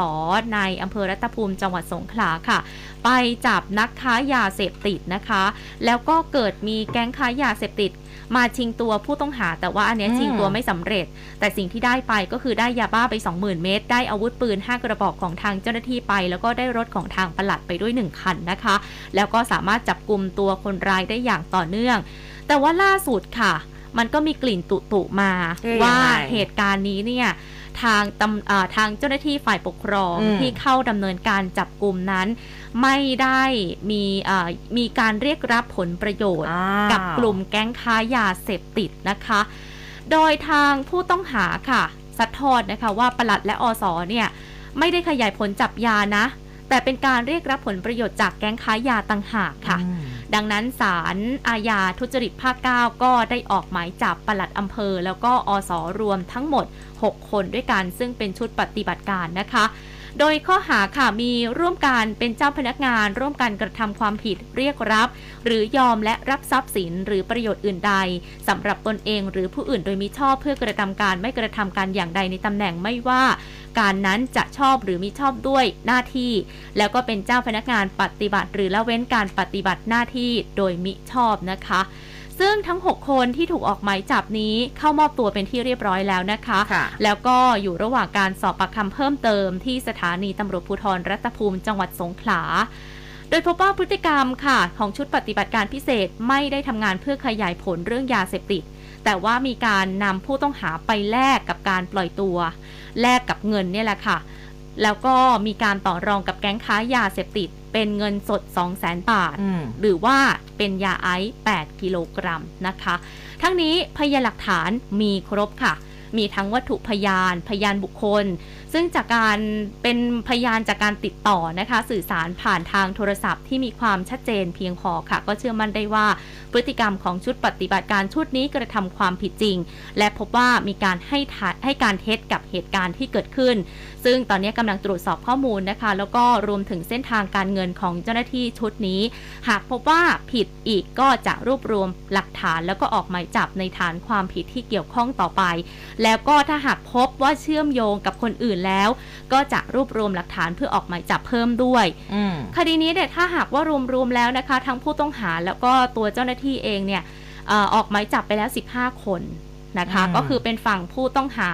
ในอำเภอรัตภูมิจังหวัดสงขลาค่ะ ไปจับนักค้ายาเสพติดนะคะ แล้วก็เกิดมีแก๊งค้ายาเสพติด มาชิงตัวผู้ต้องหา แต่ว่าอันเนี้ยชิงตัวไม่สำเร็จ แต่สิ่งที่ได้ไปก็คือได้ยาบ้าไป 20,000 เม็ดได้อาวุธปืน 5 กระบอกของทางเจ้าหน้าที่ไป แล้วก็ได้รถของทางปลัดไปด้วย 1 คันนะคะ แล้วก็สามารถจับกลุ่มตัวคนร้ายได้อย่างต่อเนื่อง แต่ว่าล่าสุดค่ะ มันก็มีกลิ่นตุตุๆมาเอ๊ะว่ายังไงเหตุการณ์นี้เนี่ยทางตำอ่าทางเจ้าหน้าที่ฝ่ายปกครองอืมที่เข้าดำเนินการจับกลุ่มนั้น ไม่ได้มีอ่ามีการเรียกรับผลประโยชน์อ้าวกับกลุ่มแก๊งค้ายาเสพติดนะคะ โดยทางผู้ต้องหาค่ะ สัดทอดนะคะว่าปลัดและอสเนี่ย ไม่ได้ขยายผลจับยานะ แต่เป็นการเรียกรับผลประโยชน์จากแก๊งค้ายาต่างหากค่ะอืมดังนั้นศาลอาญาทุจริตภาค 9 ก็ได้ออกหมายจับปลัดอำเภอ แล้วก็อสรวมทั้งหมด 6 คนด้วยกันซึ่งเป็นชุดปฏิบัติการนะคะ โดยข้อหาค่ะมีร่วมกันเป็นเจ้าพนักงาน ร่วมกันกระทำความผิดเรียกรับ หรือยอมและรับทรัพย์สินหรือประโยชน์อื่นใดสำหรับตนเองหรือผู้อื่นโดยมิชอบเพื่อกระทำการไม่กระทำการอย่างใดในตำแหน่งไม่ว่า การนั้นจะชอบหรือมิชอบด้วยหน้าที่ แล้วก็เป็นเจ้าพนักงานปฏิบัติ หรือละเว้นการปฏิบัติหน้าที่โดยมิชอบนะคะ ซึ่งทั้ง 6 คนที่ถูกออกหมายจับนี้เข้ามอบตัวเป็นที่เรียบร้อยแล้วนะคะค่ะแล้วก็อยู่ระหว่างการสอบปากคำเพิ่มเติมที่สถานีตำรวจภูธรรัตภูมิจังหวัดสงขลาโดยพบว่าพฤติกรรมค่ะ ของชุดปฏิบัติการพิเศษไม่ได้ทำงานเพื่อขยายผลเรื่องยาเสพติด แต่ว่ามีการนำผู้ต้องหาไปแลกกับการปล่อยตัว แลกกับเงินเนี่ยแหละค่ะ แล้วก็มีการต่อรองกับแก๊งค้ายาเสพติด เป็นเงินสด 2 0 0 0 0 0 บาทอืมหรือว่าเป็นยาไอซ์8กิโลกรัมนะคะ ทั้งนี้พยานหลักฐานมีครบค่ะ มีทั้งวัตถุพยาน พยานบุคคล ซึ่งจากการเป็นพยานจากการติดต่อนะคะ สื่อสารผ่านทางโทรศัพท์ที่มีความชัดเจนเพียงพอค่ะ ก็เชื่อมั่นได้ว่าพฤติกรรมของชุดปฏิบัติการชุดนี้กระทำความผิดจริง และพบว่ามีการให้ทัดให้การเท็จกับเหตุการณ์ที่เกิดขึ้น ซึ่งตอนนี้กำลังตรวจสอบข้อมูลนะคะ แล้วก็รวมถึงเส้นทางการเงินของเจ้าหน้าที่ชุดนี้ หากพบว่าผิดอีกก็จะรวบรวมหลักฐาน แล้วก็ออกหมายจับในฐานความผิดที่เกี่ยวข้องต่อไป แล้วก็ถ้าหากพบว่าเชื่อมโยงกับคนอื่นแล้ว ก็จะรวบรวมหลักฐานเพื่อออกหมายจับเพิ่มด้วยอืมคดีนี้เนี่ยถ้าหากว่ารวมๆแล้วนะคะ ทั้งผู้ต้องหาแล้วก็ตัวเจ้าหน้าที่เองเนี่ยเออออกหมายจับไปแล้ว 15 คนนะคะอืมก็คือเป็นฝั่งผู้ต้องหา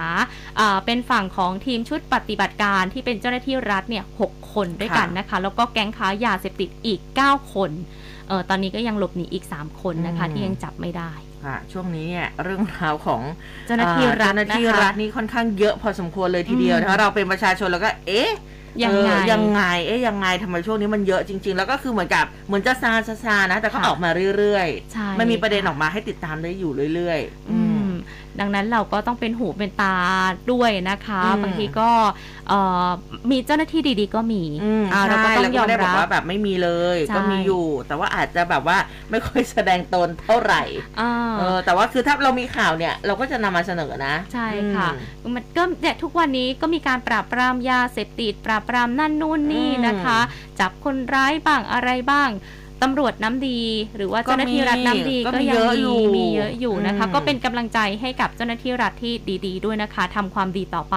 เอ่อเป็นฝั่งของทีมชุดปฏิบัติการที่เป็นเจ้าหน้าที่รัฐเนี่ยหกคนด้วยกันนะคะ แล้วก็แก๊งค้ายาเสพติดอีก 9 คนเออตอนนี้ก็ยังหลบหนีอีก 3 คนนะคะที่ยังจับไม่ได้ ค่ะช่วงนี้เนี่ยเรื่องราวของเจ้าหน้าที่รัฐเจ้าหน้าที่นะคะรัฐนี่ค่อนข้างเยอะพอสมควรเลยทีเดียวอืมนะคะเราเป็นประชาชนแล้วก็ เอ๊ะยังไงเออยังไงเอ๊ะยังไงทำไมช่วงนี้มันเยอะจริง ๆ แล้วก็คือเหมือนกับเหมือนจะซาซาซานะ แต่ก็ค่ะออกมาเรื่อยใช่ๆมันมีประเด็นค่ออกมาให้ติดตามได้อยู่เรื่อยๆอือืมม ดังนั้นเราก็ต้องเป็นหูเป็นตาด้วยนะคะอืมบางทีก็เอ่อมีเจ้าหน้าที่ดีๆ ก็มีอืมอ่าใช่เราก็ต้องแล้วยอไม่มได้บอรักบว่าแบบไม่มีเลยใช่ก็มีอยู่ แต่ว่าอาจจะแบบว่าไม่ค่อยแสดงตนเท่าไหร่อ่าเออแต่ว่าคือถ้าเรามีข่าวเนี่ยเราก็จะนำมาเสนอนะ ใช่ค่ะอืมมันก็เนี่ยทุกวันนี้ก็มีการปราบปรามยาเสพติดปราบปรามนั่นนู่นนี่อืมนะคะ จับคนร้ายบ้างอะไรบ้าง ตำรวจน้ำดี หรือว่าก็เจ้าหน้าที่รัฐน้ำดีก็ก็มียังเยอะอยู่มีมีเยอะอยู่นะคะอืมก็เป็นกำลังใจให้กับเจ้าหน้าที่รัฐที่ดี ๆ ด้วยนะคะทำความดีต่อไป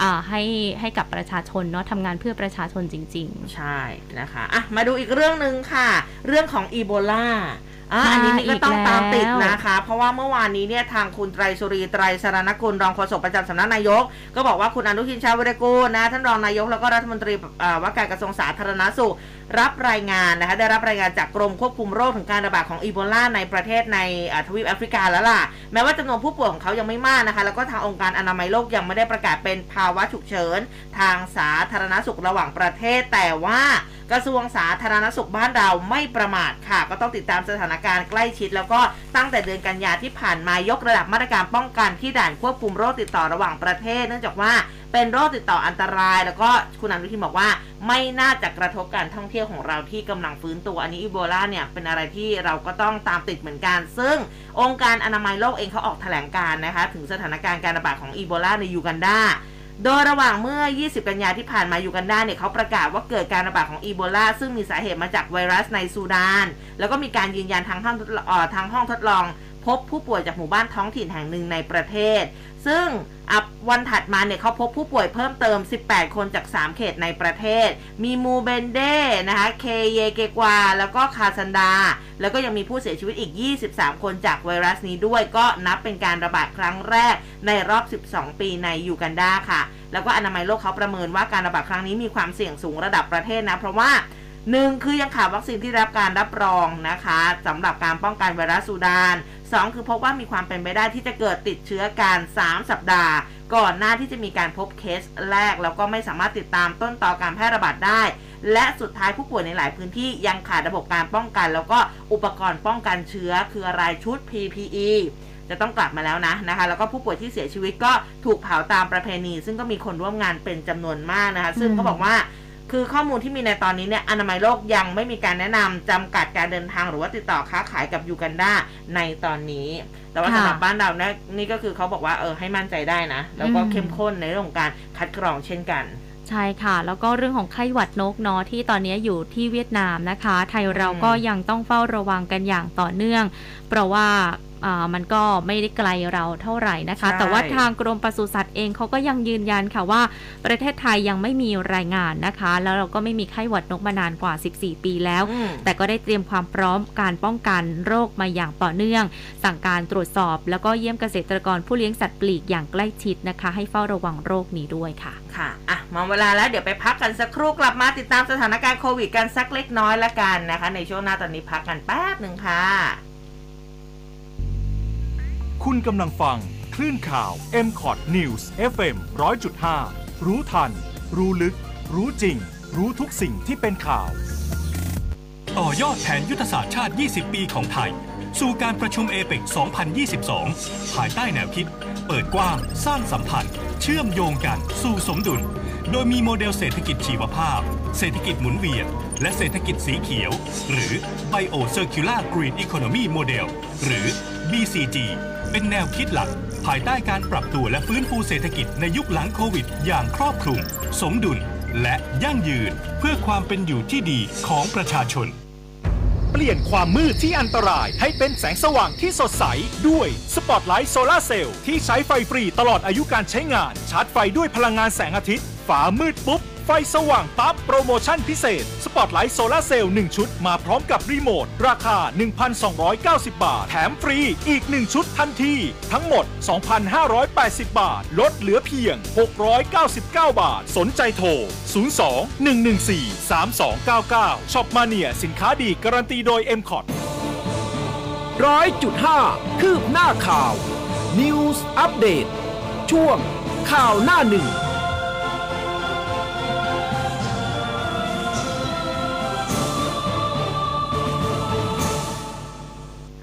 อ่าให้ให้กับประชาชนเนาะทำงานเพื่อประชาชนจริง ๆ ใช่นะคะอะมาดูอีกเรื่องหนึ่งค่ะ เรื่องของอีโบลาอะมาอันนี้นี่ก็ต้องอีกแล้วตามติดนะคะ เพราะว่าเมื่อวานนี้เนี่ยทางคุณไตรสุรีไตรสรณกุลรองโฆษกประจำสำนักนายก ก็บอกว่าคุณอนุทินชาญวิรกูลนะท่านรองนายกแล้วก็รัฐมนตรีอ่าว่าการกระทรวงสาธารณสุข รับรายงานนะคะได้รับรายงานจากกรมควบคุมโรคถึงการระบาดของอีโบลาในประเทศในทวีปแอฟริกาแล้วล่ะ แม้ว่าจำนวนผู้ป่วยของเขายังไม่มากนะคะ แล้วก็ทางองค์การอนามัยโลกยังไม่ได้ประกาศเป็นภาวะฉุกเฉิน ทางสาธารณสุขระหว่างประเทศ แต่ว่ากระทรวงสาธารณสุขบ้านเราไม่ประมาทค่ะ ก็ต้องติดตามสถานการณ์ใกล้ชิด แล้วก็ตั้งแต่เดือนกันยาที่ผ่านมายกระดับมาตรการป้องกันที่ด่านควบคุมโรคติดต่อระหว่างประเทศ เนื่องจากว่าเป็นโรคติดต่ออันตราย แล้วก็คุณอนุทินบอกว่า ไม่น่าจะกระทบการท่องเที่ยวของเราที่กำลังฟื้นตัว อันนี้อีโบลาเนี่ยเป็นอะไรที่เราก็ต้องตามติดเหมือนกัน ซึ่งองค์การอนามัยโลกเองเขาออกแถลงการ์นะคะถึงสถานการณ์การระบาดของอีโบลาในยูกันดาโดยระหว่างเมื่อ 20 กันยาที่ผ่านมายูกันดาเนี่ยเขาประกาศว่าเกิดการระบาดของอีโบลาซึ่งมีสาเหตุมาจากไวรัสในซูดาน แล้วก็มีการยืนยันทางห้องทดลองทางห้องทดลองพบผู้ป่วยจากหมู่บ้านท้องถิ่นแห่งหนึ่งในประเทศ ซึ่งวันถัดมาเนี่ยเขาพบผู้ป่วยเพิ่มเติม 18 คนจาก 3 เขตในประเทศ มีมูเบนเดนะคะ เคเยเกกวา แล้วก็คาซันดา แล้วก็ยังมีผู้เสียชีวิตอีก 23 คนจากไวรัสนี้ด้วย ก็นับเป็นการระบาดครั้งแรกในรอบ 12 ปีในยูกันดาค่ะ แล้วก็อนามัยโลกเขาประเมินว่าการระบาดครั้งนี้มีความเสี่ยงสูงระดับประเทศนะ เพราะว่า หนึ่งคือยังขาดวัคซีนที่ได้รับการรับรองนะคะสำหรับการป้องกันไวรัสซูดาน 2 คือพบว่ามีความเป็นไปได้ที่จะเกิดติดเชื้อการ 3 สัปดาห์ ก่อนหน้าที่จะมีการพบเคสแรก แล้วก็ไม่สามารถติดตามต้นต่อการแพร่ระบาดได้ และสุดท้ายผู้ป่วยในหลายพื้นที่ยังขาดระบบการป้องกัน แล้วก็อุปกรณ์ป้องกันเชื้อคืออะไรชุด PPE จะต้องกลับมาแล้วนะนะคะ แล้วก็ผู้ป่วยที่เสียชีวิตก็ถูกเผาตามประเพณี ซึ่งก็มีคนร่วมงานเป็นจำนวนมากนะคะ ซึ่งอืมเขาบอกว่า คือข้อมูลที่มีในตอนนี้เนี่ยอนามัยโลกยังไม่มีการแนะนำจำกัดการเดินทางหรือว่าติดต่อค้าขายกับยูกันดาในตอนนี้ แต่ว่าค่ะสำหรับบ้านเราเนี่ยนี่ก็คือเขาบอกว่าเออให้มั่นใจได้นะ แล้วก็อืมเข้มข้นในเรื่องของการคัดกรองเช่นกันใช่ค่ะ แล้วก็เรื่องของไข้หวัดนกเนาะที่ตอนนี้อยู่ที่เวียดนามนะคะ ไทยเราก็ยังต้องเฝ้าระวังกันอย่างต่อเนื่อง เพราะว่าอ่า มันก็ไม่ได้ไกลเราเท่าไหร่นะคะใช่แต่ว่าทางกรมปศุสัตว์เองเขาก็ยังยืนยันค่ะว่า ประเทศไทยยังไม่มีรายงานนะคะ แล้วเราก็ไม่มีไข้หวัดนกมานานกว่า 14 ปีแล้วอืมแต่ก็ได้เตรียมความพร้อมการป้องกันโรคมาอย่างต่อเนื่อง สั่งการตรวจสอบ แล้วก็เยี่ยมเกษตรกรผู้เลี้ยงสัตว์ปลีกอย่างใกล้ชิดนะคะ ให้เฝ้าระวังโรคนี้ด้วยค่ะค่ะอะมองเวลาแล้วเดี๋ยวไปพักกันสักครู่กลับมาติดตามสถานการณ์โควิดกันสักเล็กน้อยละกันนะคะ ในช่วงหน้าตอนนี้พักกันแป๊บหนึ่งค่ะ คุณกำลังฟัง คลื่นข่าว m c o t News FM 100.5 รู้ทัน รู้ลึก รู้จริง รู้ทุกสิ่งที่เป็นข่าว ต่อยอดแผนยุทธศาสตร์ชาติ 20 ปีของไทย สู่การประชุมเอเปก2022 ภายใต้แนวคิด เปิดกว้าง สร้างสัมพันธ์ เชื่อมโยงกัน สู่สมดุล โดยมีโมเดลเศรษฐกิจชีวภาพ เศรษฐกิจหมุนเวียน และเศรษฐกิจสีเขียว หรือ Bio Circular Green Economy Model หรือ BCG เป็นแนวคิดหลัก ภายใต้การปรับตัวและฟื้นฟูเศรษฐกิจในยุคหลังโควิด อย่างครอบคลุม สมดุล และยั่งยืนเพื่อความเป็นอยู่ที่ดีของประชาชน เปลี่ยนความมืดที่อันตรายให้เป็นแสงสว่างที่สดใส ด้วยสปอตไลท์โซลาร์เซลล์ที่ใช้ไฟฟรีตลอดอายุการใช้งาน ชาร์จไฟด้วยพลังงานแสงอาทิตย์ ฟ้ามืดปุ๊บ ไฟสว่างปั๊บโปรโมชั่นพิเศษ สปอตไลท์โซลาร์เซลล์1ชุด มาพร้อมกับรีโมท ราคา 1,290 บาท แถมฟรีอีก 1 ชุดทันที ทั้งหมด 2,580 บาท ลดเหลือเพียง 699 บาท สนใจโทร 02 114 3299ช็อปมาเนียสินค้าดีการันตีโดย m c o t ร้อยจุดห้าคืบหน้าข่าว News อัปเดตช่วงข่าวหน้าหนึ่ง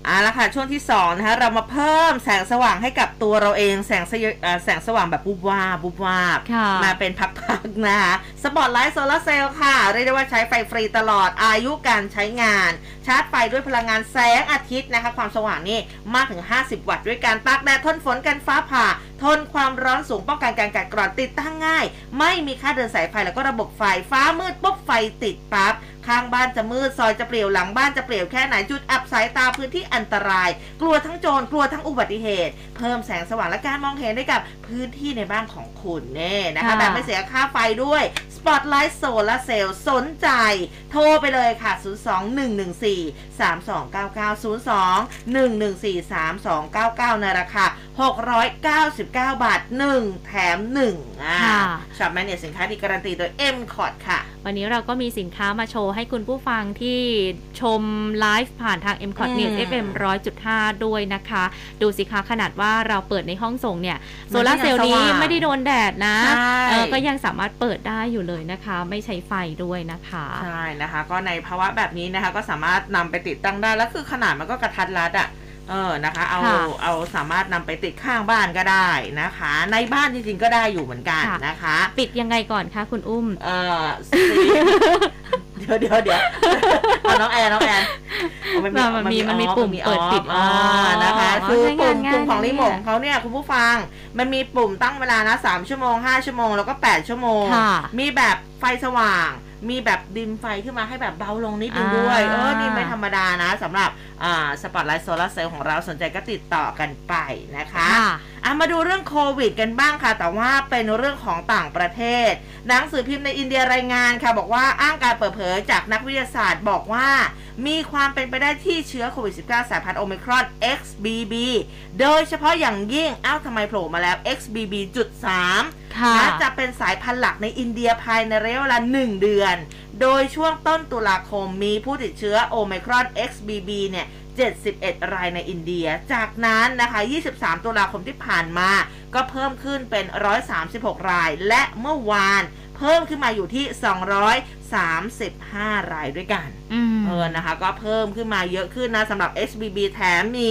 เอาละค่ะช่วงที่2นะคะเรามาเพิ่มแสงสว่างให้กับตัวเราเองแสงสยเอ่อแสงสว่างแบบวูบวาบวูบวาบค่ะมาเป็นพักๆนะคะสปอตไลท์โซลาร์เซลล์ค่ะเรียกได้ว่าใช้ไฟฟรีตลอดอายุการใช้งาน ชาร์จไฟด้วยพลังงานแสงอาทิตย์นะคะ ความสว่างนี่มากถึง 50 วัตต์ด้วยการตากแดดทนฝนกันฟ้าผ่าทนความร้อนสูงป้องกันการกัดกร่อนติดตั้งง่าย ไม่มีค่าเดินสายไฟแล้วก็ระบบไฟฟ้ามืดปุ๊บไฟติดปั๊บข้างบ้านจะมืดซอยจะเปลี่ยวหลังบ้านจะเปลี่ยวแค่ไหนจุดอับสายตาพื้นที่อันตราย กลัวทั้งโจรกลัวทั้งอุบัติเหตุ เพิ่มแสงสว่างและการมองเห็นให้กับพื้นที่ในบ้านของคุณเน่นะคะค่ะแบบไม่เสียค่าไฟด้วย Spotlight Solar Cell สนใจ โทรไปเลยค่ะ 02114 3299 02 114 3299 ในราคา 699บาท 1 แถม 1อ่าค่ะ Shop Mania สินค้าดีการันตีโดย M c o t ค่ะ วันนี้เราก็มีสินค้ามาโชว์ให้คุณผู้ฟังที่ชมไลฟ์ผ่านทาง m c o t อืม News FM 100.5 ด้วยนะคะ ดูสิคะขนาดว่าเราเปิดในห้องส่งเนี่ยมันโซลาร์เซลล์นี้ยังสว่างไม่ได้โดนแดดนะใช่เออก็ยังสามารถเปิดได้อยู่เลยนะคะ ไม่ใช้ไฟด้วยนะคะ ใช่นะคะ ก็ในภาวะแบบนี้นะคะก็สามารถนำไปติดตั้งได้ แล้วคือขนาดมันก็กระทัดรัดอะ่ะ เออนะคะ เอาค่ะเอาสามารถนำไปติดข้างบ้านก็ได้นะคะ ในบ้านจริงๆก็ได้อยู่เหมือนกันค่ะ นะคะปิดยังไงก่อนคะคุณอุ้ม เออสีเดี๋ยวเดี๋ยวเดี๋ยวเอาน้องแอนน้องแอนเอามันมีมันมีอ๋อปุ่มเปิดปิดอ๋อนะคะอ๋อคือใช้ปุ่งานมง่ายปุ่มของนะรีโมทเนี่ยของเขาเนี่ยคุณผู้ฟัง มันมีปุ่มตั้งเวลานะ3ชั่วโมง5ชั่วโมงแล้วก็8ชั่วโมง ค่ะ มีแบบไฟสว่าง มีแบบดิมไฟขึ้นมาให้แบบเบาลงนิดนึงอ่าด้วย เออนี่ไม่ธรรมดานะสำหรับอ่าสปอตไลท์โซลาร์เซลล์ของเราสนใจก็ติดต่อกันไปนะคะค่ะอะมาดูเรื่องโควิดกันบ้างค่ะ แต่ว่าเป็นเรื่องของต่างประเทศ หนังสือพิมพ์ในอินเดียรายงานค่ะ บอกว่าอ้างการเปิดเผยจากนักวิทยาศาสตร์บอกว่ามีความเป็นไปได้ที่เชื้อโควิด -19 สายพันธุ์โอมิครอน XBB โดยเฉพาะอย่างยิ่งอ้าวทำไมโผล่มาแล้ว XBB.3 ค่ะจะเป็นสายพันธุ์หลักในอินเดียภายในระยะเวลา1เดือน โดยช่วงต้นตุลาคมมีผู้ติดเชื้อโอไมครอน XBB เนี่ย71 รายในอินเดีย จากนั้นนะคะ 23 ตุลาคมที่ผ่านมา ก็เพิ่มขึ้นเป็น 136 ราย และเมื่อวานเพิ่มขึ้นมาอยู่ที่235 รายด้วยกันอืมเออนะคะ ก็เพิ่มขึ้นมาเยอะขึ้นนะสำหรับ XBB แถมมี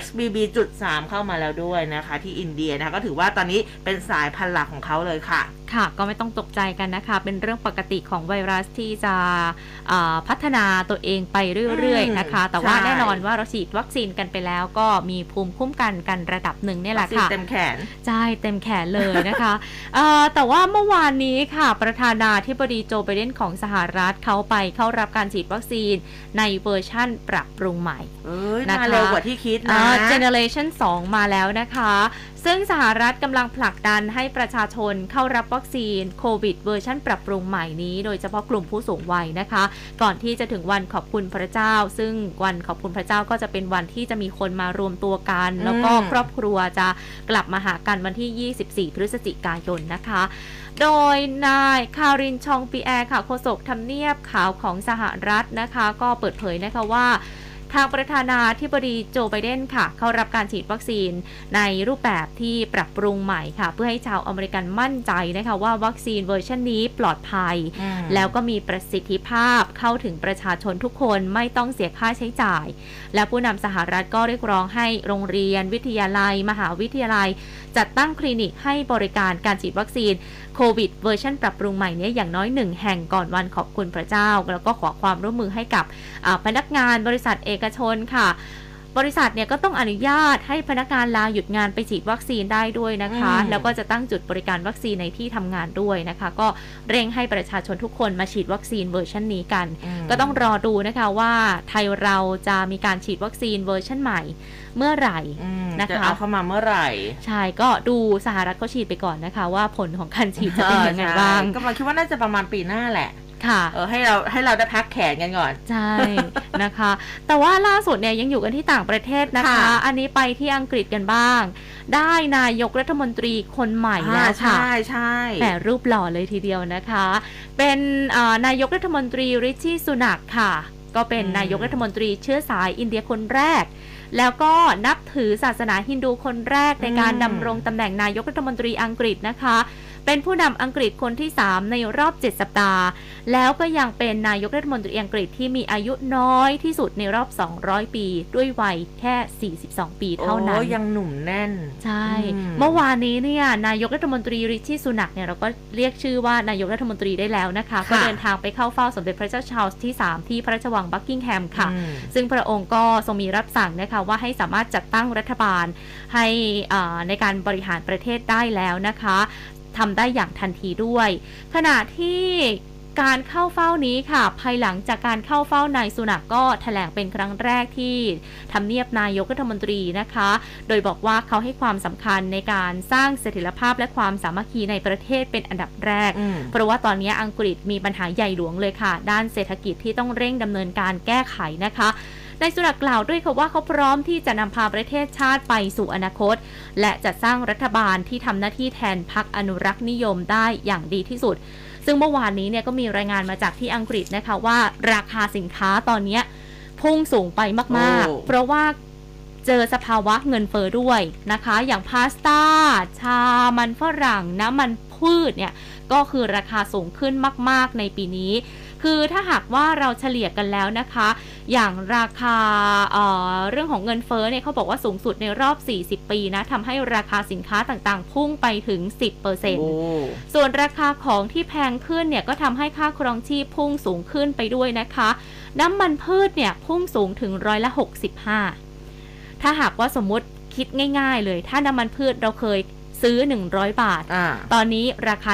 XBB.3 เข้ามาแล้วด้วยนะคะ ที่อินเดียนะคะก็ถือว่าตอนนี้เป็นสายพันธุ์หลักของเขาเลยค่ะ ค่ะ ก็ไม่ต้องตกใจกันนะคะ เป็นเรื่องปกติของไวรัสที่จะอ่าพัฒนาตัวเองไปเรื่อยอืมๆนะคะ แต่ว่าใช่แน่นอนว่าเราฉีดวัคซีนกันไปแล้ว ก็มีภูมิคุ้มกันกันระดับหนึ่งเนี่ยแหละวัคซีนค่ะเต็มแขนใช่เต็มแขนเลยนะคะเอ่อแต่ว่าเมื่อวานนี้ค่ะประธานาธิบดีโจไบเดนของสหรัฐเขาไปเข้ารับการฉีดวัคซีนในเวอร์ชั่นปรับปรุงใหม่เอ้ยนะคะมาเร็วกว่าที่คิดนะ generation 2มาแล้วนะคะ ซึ่งสหรัฐกำลังผลักดันให้ประชาชนเข้ารับวัคซีนโควิดเวอร์ชันปรับปรุงใหม่นี้ โดยเฉพาะกลุ่มผู้สูงวัยนะคะ ก่อนที่จะถึงวันขอบคุณพระเจ้า ซึ่งวันขอบคุณพระเจ้าก็จะเป็นวันที่จะมีคนมารวมตัวกัน แล้วก็อืมครอบครัวจะกลับมาหากันวันที่ 24 พฤศจิกายนนะคะ โดยนายคารีนฌองปิแอร์ค่ะโฆษกทำเนียบขาวของสหรัฐนะคะ ก็เปิดเผยนะคะว่าทางประธานาธิบดีโจไบเดนค่ะ เข้ารับการฉีดวัคซีนในรูปแบบที่ปรับปรุงใหม่ค่ะ เพื่อให้ชาวอเมริกันมั่นใจนะคะว่าวัคซีนเวอร์ชันนี้ปลอดภัยอืมแล้วก็มีประสิทธิภาพเข้าถึงประชาชนทุกคนไม่ต้องเสียค่าใช้จ่าย และผู้นำสหรัฐก็เรียกร้องให้โรงเรียน วิทยาลัย มหาวิทยาลัย จัดตั้งคลินิกให้บริการการฉีดวัคซีนโควิดเวอร์ชันปรับปรุงใหม่นี้อย่างน้อยหนึ่งแห่งก่อนวันขอบคุณพระเจ้า แล้วก็ขอความร่วมมือให้กับพนักงานบริษัทเอกชนค่ะ บริษัทเนี่ยก็ต้องอนุญาตให้พนักงานลาหยุดงานไปฉีดวัคซีนได้ด้วยนะคะอืมแล้วก็จะตั้งจุดบริการวัคซีนในที่ทำงานด้วยนะคะ ก็เร่งให้ประชาชนทุกคนมาฉีดวัคซีนเวอร์ชันนี้กันมก็ต้องรอดูนะคะว่าไทยเราจะมีการฉีดวัคซีนเวอร์ชันใหม่เมื่อไหร่อืมนะคะจะเอาเข้ามาเมื่อไหร่ ใช่ก็ดูสหรัฐเขาฉีดไปก่อนนะคะ ว่าผลของการฉีดจะเป็นยังไงออบ้างใช่ก็มาคิดว่าน่าจะประมาณปีหน้าแหละ ค่ะเออให้เราให้เราได้พักแขนกันก่อน ใช่นะคะ แต่ว่าล่าสุดเนี่ยยังอยู่กันที่ต่างประเทศนะคะค่ะอันนี้ไปที่อังกฤษกันบ้าง ได้นายกรัฐมนตรีคนใหม่แล้วอ่าค่ะ ใช่ใช่แต่รูปหล่อเลยทีเดียวนะคะ เป็นอ่านายกรัฐมนตรีริชชี่สุนักค่ะ ก็เป็นอืมนายกรัฐมนตรีเชื้อสายอินเดียคนแรกแล้วก็นับถือศาสนาฮินดูคนแรกในการดำรงตำแหน่งนายกรัฐมนตรีอังกฤษนะคะ เป็นผู้นำอังกฤษคนที่ 3 ในรอบ 7 สัปดาห์ แล้วก็ยังเป็นนายกรัฐมนตรีอังกฤษที่มีอายุน้อยที่สุดในรอบ 200 ปี ด้วยวัยแค่ 42 ปีเท่านั้น โอ้ยังหนุ่มแน่น ใช่อืมเมื่อวานนี้เนี่ยนายกรัฐมนตรีริชชี่สุนักเนี่ยเราก็เรียกชื่อว่านายกรัฐมนตรีได้แล้วนะคะค่ะก็เดินทางไปเข้าเฝ้าสมเด็จพระเจ้าชาร์ลส์ที่ 3 ที่พระราชวังบักกิงแฮมค่ะอืมซึ่งพระองค์ก็ทรงมีรับสั่งนะคะว่าให้สามารถจัดตั้งรัฐบาลให้อ่าในการบริหารประเทศได้แล้วนะคะ ทำได้อย่างทันทีด้วย ขณะที่การเข้าเฝ้านี้ค่ะ ภายหลังจากการเข้าเฝ้านายสุนักก็แถลงเป็นครั้งแรกที่ทำเนียบนายกรัฐมนตรีนะคะ โดยบอกว่าเขาให้ความสำคัญในการสร้างเสถียรภาพและความสามัคคีในประเทศเป็นอันดับแรกอืมเพราะว่าตอนนี้อังกฤษมีปัญหาใหญ่หลวงเลยค่ะ ด้านเศรษฐกิจที่ต้องเร่งดำเนินการแก้ไขนะคะ นายสุนักกล่าวด้วยค่ะว่าเขาพร้อมที่จะนำพาประเทศชาติไปสู่อนาคต และจะสร้างรัฐบาลที่ทำหน้าที่แทนพรรคอนุรักษ์นิยมได้อย่างดีที่สุด ซึ่งเมื่อวานนี้เนี่ยก็มีรายงานมาจากที่อังกฤษนะคะว่าราคาสินค้าตอนเนี้ยพุ่งสูงไปมากโอ้ๆเพราะว่าเจอสภาวะเงินเฟอ้อด้วยนะคะ อย่างพาสต้า ชา มันฝรั่ง น้ำมันพืชเนี่ย ก็คือราคาสูงขึ้นมาก ๆ ในปีนี้ คือถ้าหากว่าเราเฉลี่ยกันแล้วนะคะ อย่างราคาเอ่อเรื่องของเงินเฟ้อเนี่ยเขาบอกว่าสูงสุดในรอบ 40 ปีนะทำให้ราคาสินค้าต่างๆ พุ่งไปถึง 10%โอ้ส่วนราคาของที่แพงขึ้นเนี่ยก็ทำให้ค่าครองชีพพุ่งสูงขึ้นไปด้วยนะคะ น้ำมันพืชเนี่ยพุ่งสูงถึงร้อยละ 65 ถ้าหากว่าสมมุติคิดง่าย ๆ เลย ถ้าน้ำมันพืชเราเคย ซื้อ 100 บาทอ่าตอนนี้ราคา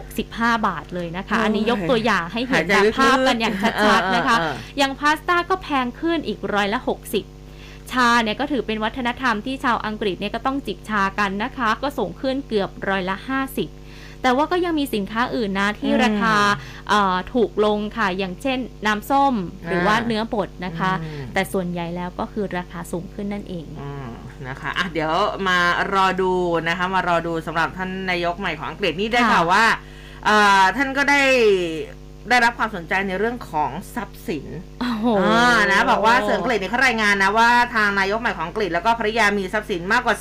165 บาทเลยนะคะโอ้ยอันนี้ยกตัวอย่างให้เห็นหายใจแบบลึกๆภาพกันอย่างชัดๆนะคะเออเออเอออย่างพาสต้าก็แพงขึ้นอีกร้อยละ 60ชาเนี่ยก็ถือเป็นวัฒนธรรมที่ชาวอังกฤษเนี่ยก็ต้องจิบชากันนะคะ ก็สูงขึ้นเกือบร้อยละ 50 แต่ว่าก็ยังมีสินค้าอื่นนะที่อืมราคาเอ่อถูกลงค่ะ อย่างเช่นน้ำส้มหรือว่าอ่าเนื้อบดนะคะอืมแต่ส่วนใหญ่แล้วก็คือราคาสูงขึ้นนั่นเองอืม นะคะอะเดี๋ยวมารอดูนะคะ มารอดูสำหรับท่านนายกใหม่ของอังกฤษนี่ได้ค่ะข่าวว่าเอ่อท่านก็ได้ได้รับความสนใจในเรื่องของทรัพย์สินโอ้โห อ่านะบอกว่าสื่ออังกฤษเนี่ยเขารายงานนะว่าทางนายกใหม่ของอังกฤษแล้วก็ภริยามีทรัพย์สินมากกว่า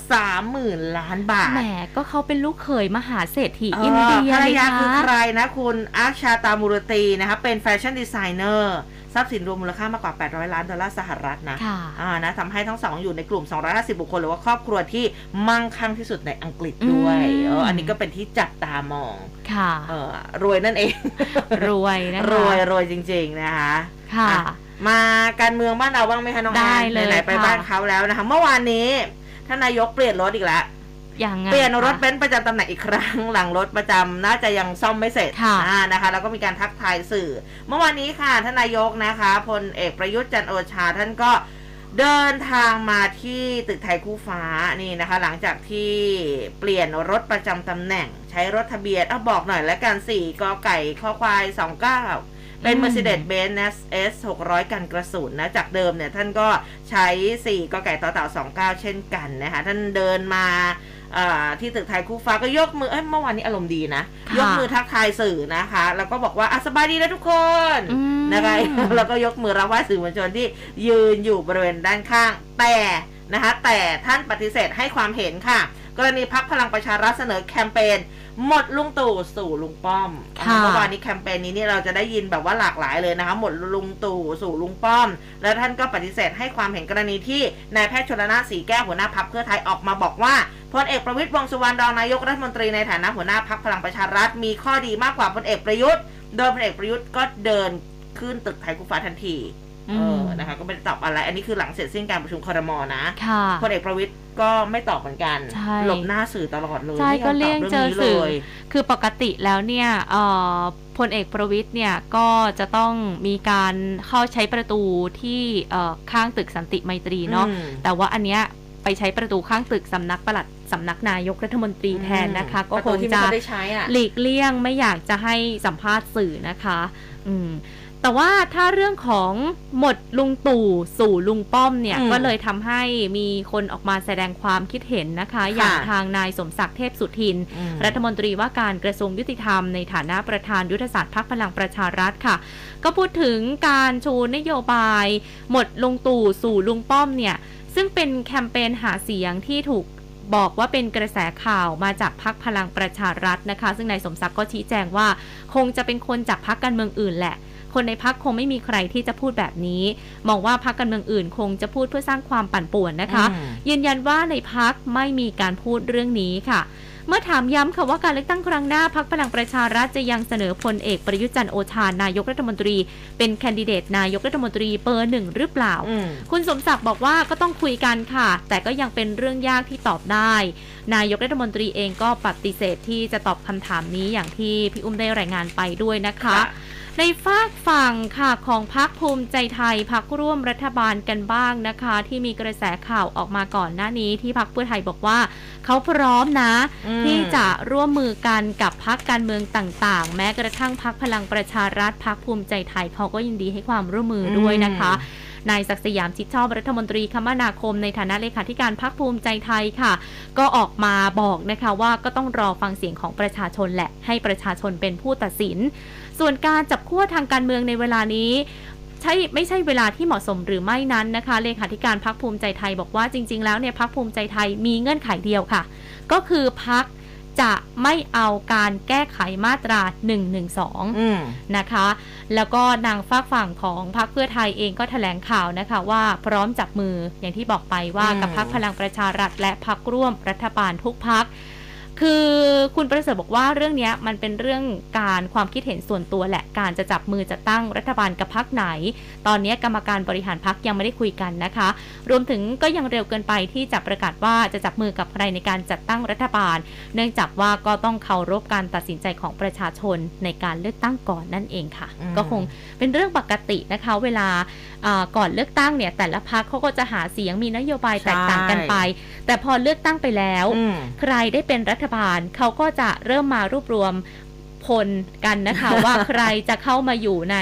30,000ล้านบาท แหมก็เขาเป็นลูกเขยมหาเศรษฐีอินเดียภรรเลยยานะคือใครนะ คุณอัคชาตามูรตีนะคะเป็น fashion designer ทรัพย์สินรวมมูลค่ามากกว่า 800 ล้านดอลลาร์สหรัฐนะค่ะอ่านะทำให้ทั้งสองอยู่ในกลุ่ม 250 บุคคลหรือว่าครอบครัวที่มั่งคั่งที่สุดในอังกฤษด้วยอืมเอออันนี้ก็เป็นที่จับตามองค่ะเออรวยนั่นเอง รวยนะคะรวยรวยจริง ๆ นะคะ ค่ะอะมาการเมืองบ้านเราบ้างไหมคะน้องได้แอนเลยไหนๆไปค่ะบ้านเขาแล้วนะคะ เมื่อวานนี้ท่านนายกเปลี่ยนรถอีกแล้วอ ย่างไงเปลี่ยนรถคะเบนซ์ประจำตำแหน่งอีกครั้ง หลังรถประจำน่าจะยังซ่อมไม่เสร็จค่ะอ่านะคะ แล้วก็มีการทักทายสื่อ เมื่อวานนี้ค่ะท่านนายกนะคะพลเอกประยุทธ์จันทร์โอชาท่านก็เดินทางมาที่ตึกไทยคู่ฟ้านี่นะคะ หลังจากที่เปลี่ยนรถประจำตำแหน่ง ใช้รถทะเบียนอะบอกหน่อยแล้วกัน4กอไก่ข้อควาย29เป็นอืม Mercedes-Benz S 600 กันกระสุนนะ จากเดิมเนี่ย ท่านก็ใช้ 4กอไก่ต่อเต่า29 เช่นกันนะคะ ท่านเดินมาอ่า ที่ตึกไทยคู่ฟ้าก็ยกมือเอ้ยเมื่อวานนี้อารมณ์ดีนะค่ะยกมือทักทายสื่อนะคะ แล้วก็บอกว่าอะสบายดีนะทุกคนอืมนะคะแล้วก็ยกมือรับไหว้สื่อมวลชนที่ยืนอยู่บริเวณด้านข้างแต่นะคะแต่ท่านปฏิเสธให้ความเห็นค่ะ กรณีพักพลังประชารัฐเสนอแคมเปญหมดลุงตู่สู่ลุงป้อมค่ะเมื่อวานนี้แคมเปญนี้นี่เราจะได้ยินแบบว่าหลากหลายเลยนะคะ หมดลุงตู่สู่ลุงป้อม แล้วท่านก็ปฏิเสธให้ความเห็นกรณีที่นายแพทย์ชนละนานสีแก้วหัวหน้าพักเพื่อไทยออกมาบอกว่าพลเอกประวิตรวงษ์สุวรรณรองนายกรัฐมนตรีในฐานะหัวหน้าพักพลังประชารัฐมีข้อดีมากกว่าพลเอกประยุทธ์ โดยพลเอกประยุทธ์ก็เดินขึ้นตึกไทยคู่ฟ้าทันทีอื เอมอนะคะ ก็ไม่ได้ตอบอะไร อันนี้คือหลังเสร็จสิ้นการประชุมคอรมอนะค่ะพลเอกประวิตรก็ไม่ตอบเหมือนกันใช่หลบหน้าสื่อตลอดเลยใช่ไม่ยอมก็เลี่ยงตบเจอรื่นี้สื่อเลยคือปกติแล้วเนี่ยเอ่อพลเอกประวิทย์เนี่ยก็จะต้องมีการเข้าใช้ประตูที่เอ่อข้างตึกสันติไมตรีเนาะอืมแต่ว่าอันเนี้ยไปใช้ประตูข้างตึกสำนักปลัดสำนักนายกรัฐมนตรีแทนนะคะ ก็ประคตูงที่ไม่จะค่อยได้ใช้อะหลีกเลี่ยงไม่อยากจะให้สัมภาษณ์สื่อนะคะ อืม แต่ว่าถ้าเรื่องของหมดลุงตู่สู่ลุงป้อมเนี่ยอืมก็เลยทำให้มีคนออกมาแสดงความคิดเห็นนะคะ อย่างทางนายสมศักดิ์เทพสุทินอืมรัฐมนตรีว่าการกระทรวงยุติธรรมในฐานะประธานยุทธศาสตร์พักพลังประชารัฐค่ะ ก็พูดถึงการชูนโยบาย หมดลุงตู่สู่ลุงป้อมเนี่ย ซึ่งเป็นแคมเปญหาเสียงที่ถูกบอกว่าเป็นกระแสข่าวมาจากพักพลังประชารัฐนะคะ ซึ่งนายสมศักดิ์ก็ชี้แจงว่า คงจะเป็นคนจากพักการเมืองอื่นแหละ คนในพักคงไม่มีใครที่จะพูดแบบนี้ มองว่าพักการเมืองอื่นคงจะพูดเพื่อสร้างความปั่นป่วนนะคะอืมยืนยันว่าในพักไม่มีการพูดเรื่องนี้ค่ะเมื่อถามย้ำค่ะว่าการเลือกตั้งครั้งหน้าพักพลังประชารัฐจะยังเสนอพลเอกประยุทธ์จันทร์โอชานายกรัฐมนตรี เป็นแคนดิเดตนายกรัฐมนตรีเบอร์หนึ่งหรือเปล่าอืมคุณสมศักดิ์บอกว่าก็ต้องคุยกันค่ะ แต่ก็ยังเป็นเรื่องยากที่ตอบได้ นายกรัฐมนตรีเองก็ปฏิเสธที่จะตอบคำถามนี้อย่างที่พี่อุ้มได้รายงานไปด้วยนะคะค่ะ ในฝากฝั่งค่ะของพักภูมิใจไทยพักร่วมรัฐบาลกันบ้างนะคะ ที่มีกระแสข่าวออกมาก่อนหน้านี้ ที่พักเพื่อไทยบอกว่า เขาพร้อมนะอืมที่จะร่วมมือกันกับพักการเมืองต่างๆ แม้กระทั่งพักพลังประชารัฐพักภูมิใจไทยเขาก็ยินดีให้ความร่วมมือด้วยนะคะนายศักดิ์สยามชิดชอบรัฐมนตรีคมนาคมในฐานะเลขาธิการพักภูมิใจไทยค่ะ ก็ออกมาบอกนะคะว่าก็ต้องรอฟังเสียงของประชาชนแหละให้ประชาชนเป็นผู้ตัดสิน ส่วนการจับขั้วทางการเมืองในเวลานี้ใช่ไม่ใช่เวลาที่เหมาะสมหรือไม่นั้นนะคะ เลขาธิการพักภูมิใจไทยบอกว่าจริง ๆ แล้วเนี่ยพักภูมิใจไทยมีเงื่อนไขเดียวค่ะ ก็คือพักจะไม่เอาการแก้ไขมาตรา 112อืมนะคะ แล้วก็นางฝากฝั่งของพรรคเพื่อไทยเองก็แถลงข่าวนะคะว่าพร้อมจับมืออย่างที่บอกไปว่าอืมกับพรรคพลังประชารัฐและพรรคร่วมรัฐบาลทุกพรรค คือคุณประเสริฐบอกว่าเรื่องเนี้ยมันเป็นเรื่องการความคิดเห็นส่วนตัวแหละ การจะจับมือจัดตั้งรัฐบาลกับพรรคไหน ตอนนี้กรรมการบริหารพรรคยังไม่ได้คุยกันนะคะ รวมถึงก็ยังเร็วเกินไปที่จะประกาศว่าจะจับมือกับใครในการจัดตั้งรัฐบาล เนื่องจากว่าก็ต้องเคารพการตัดสินใจของประชาชนในการเลือกตั้งก่อนนั่นเองค่ะอืมก็คงเป็นเรื่องปกตินะคะ เวลาอ่าก่อนเลือกตั้งเนี่ยแต่ละพักเขาก็จะหาเสียงมีนโยบายแตกต่างกันไป แต่พอเลือกตั้งไปแล้วอืมใครได้เป็นรัฐบาลเขาก็จะเริ่มมารวบรวมพลกันนะคะว่าใครจะเข้ามาอยู่ใน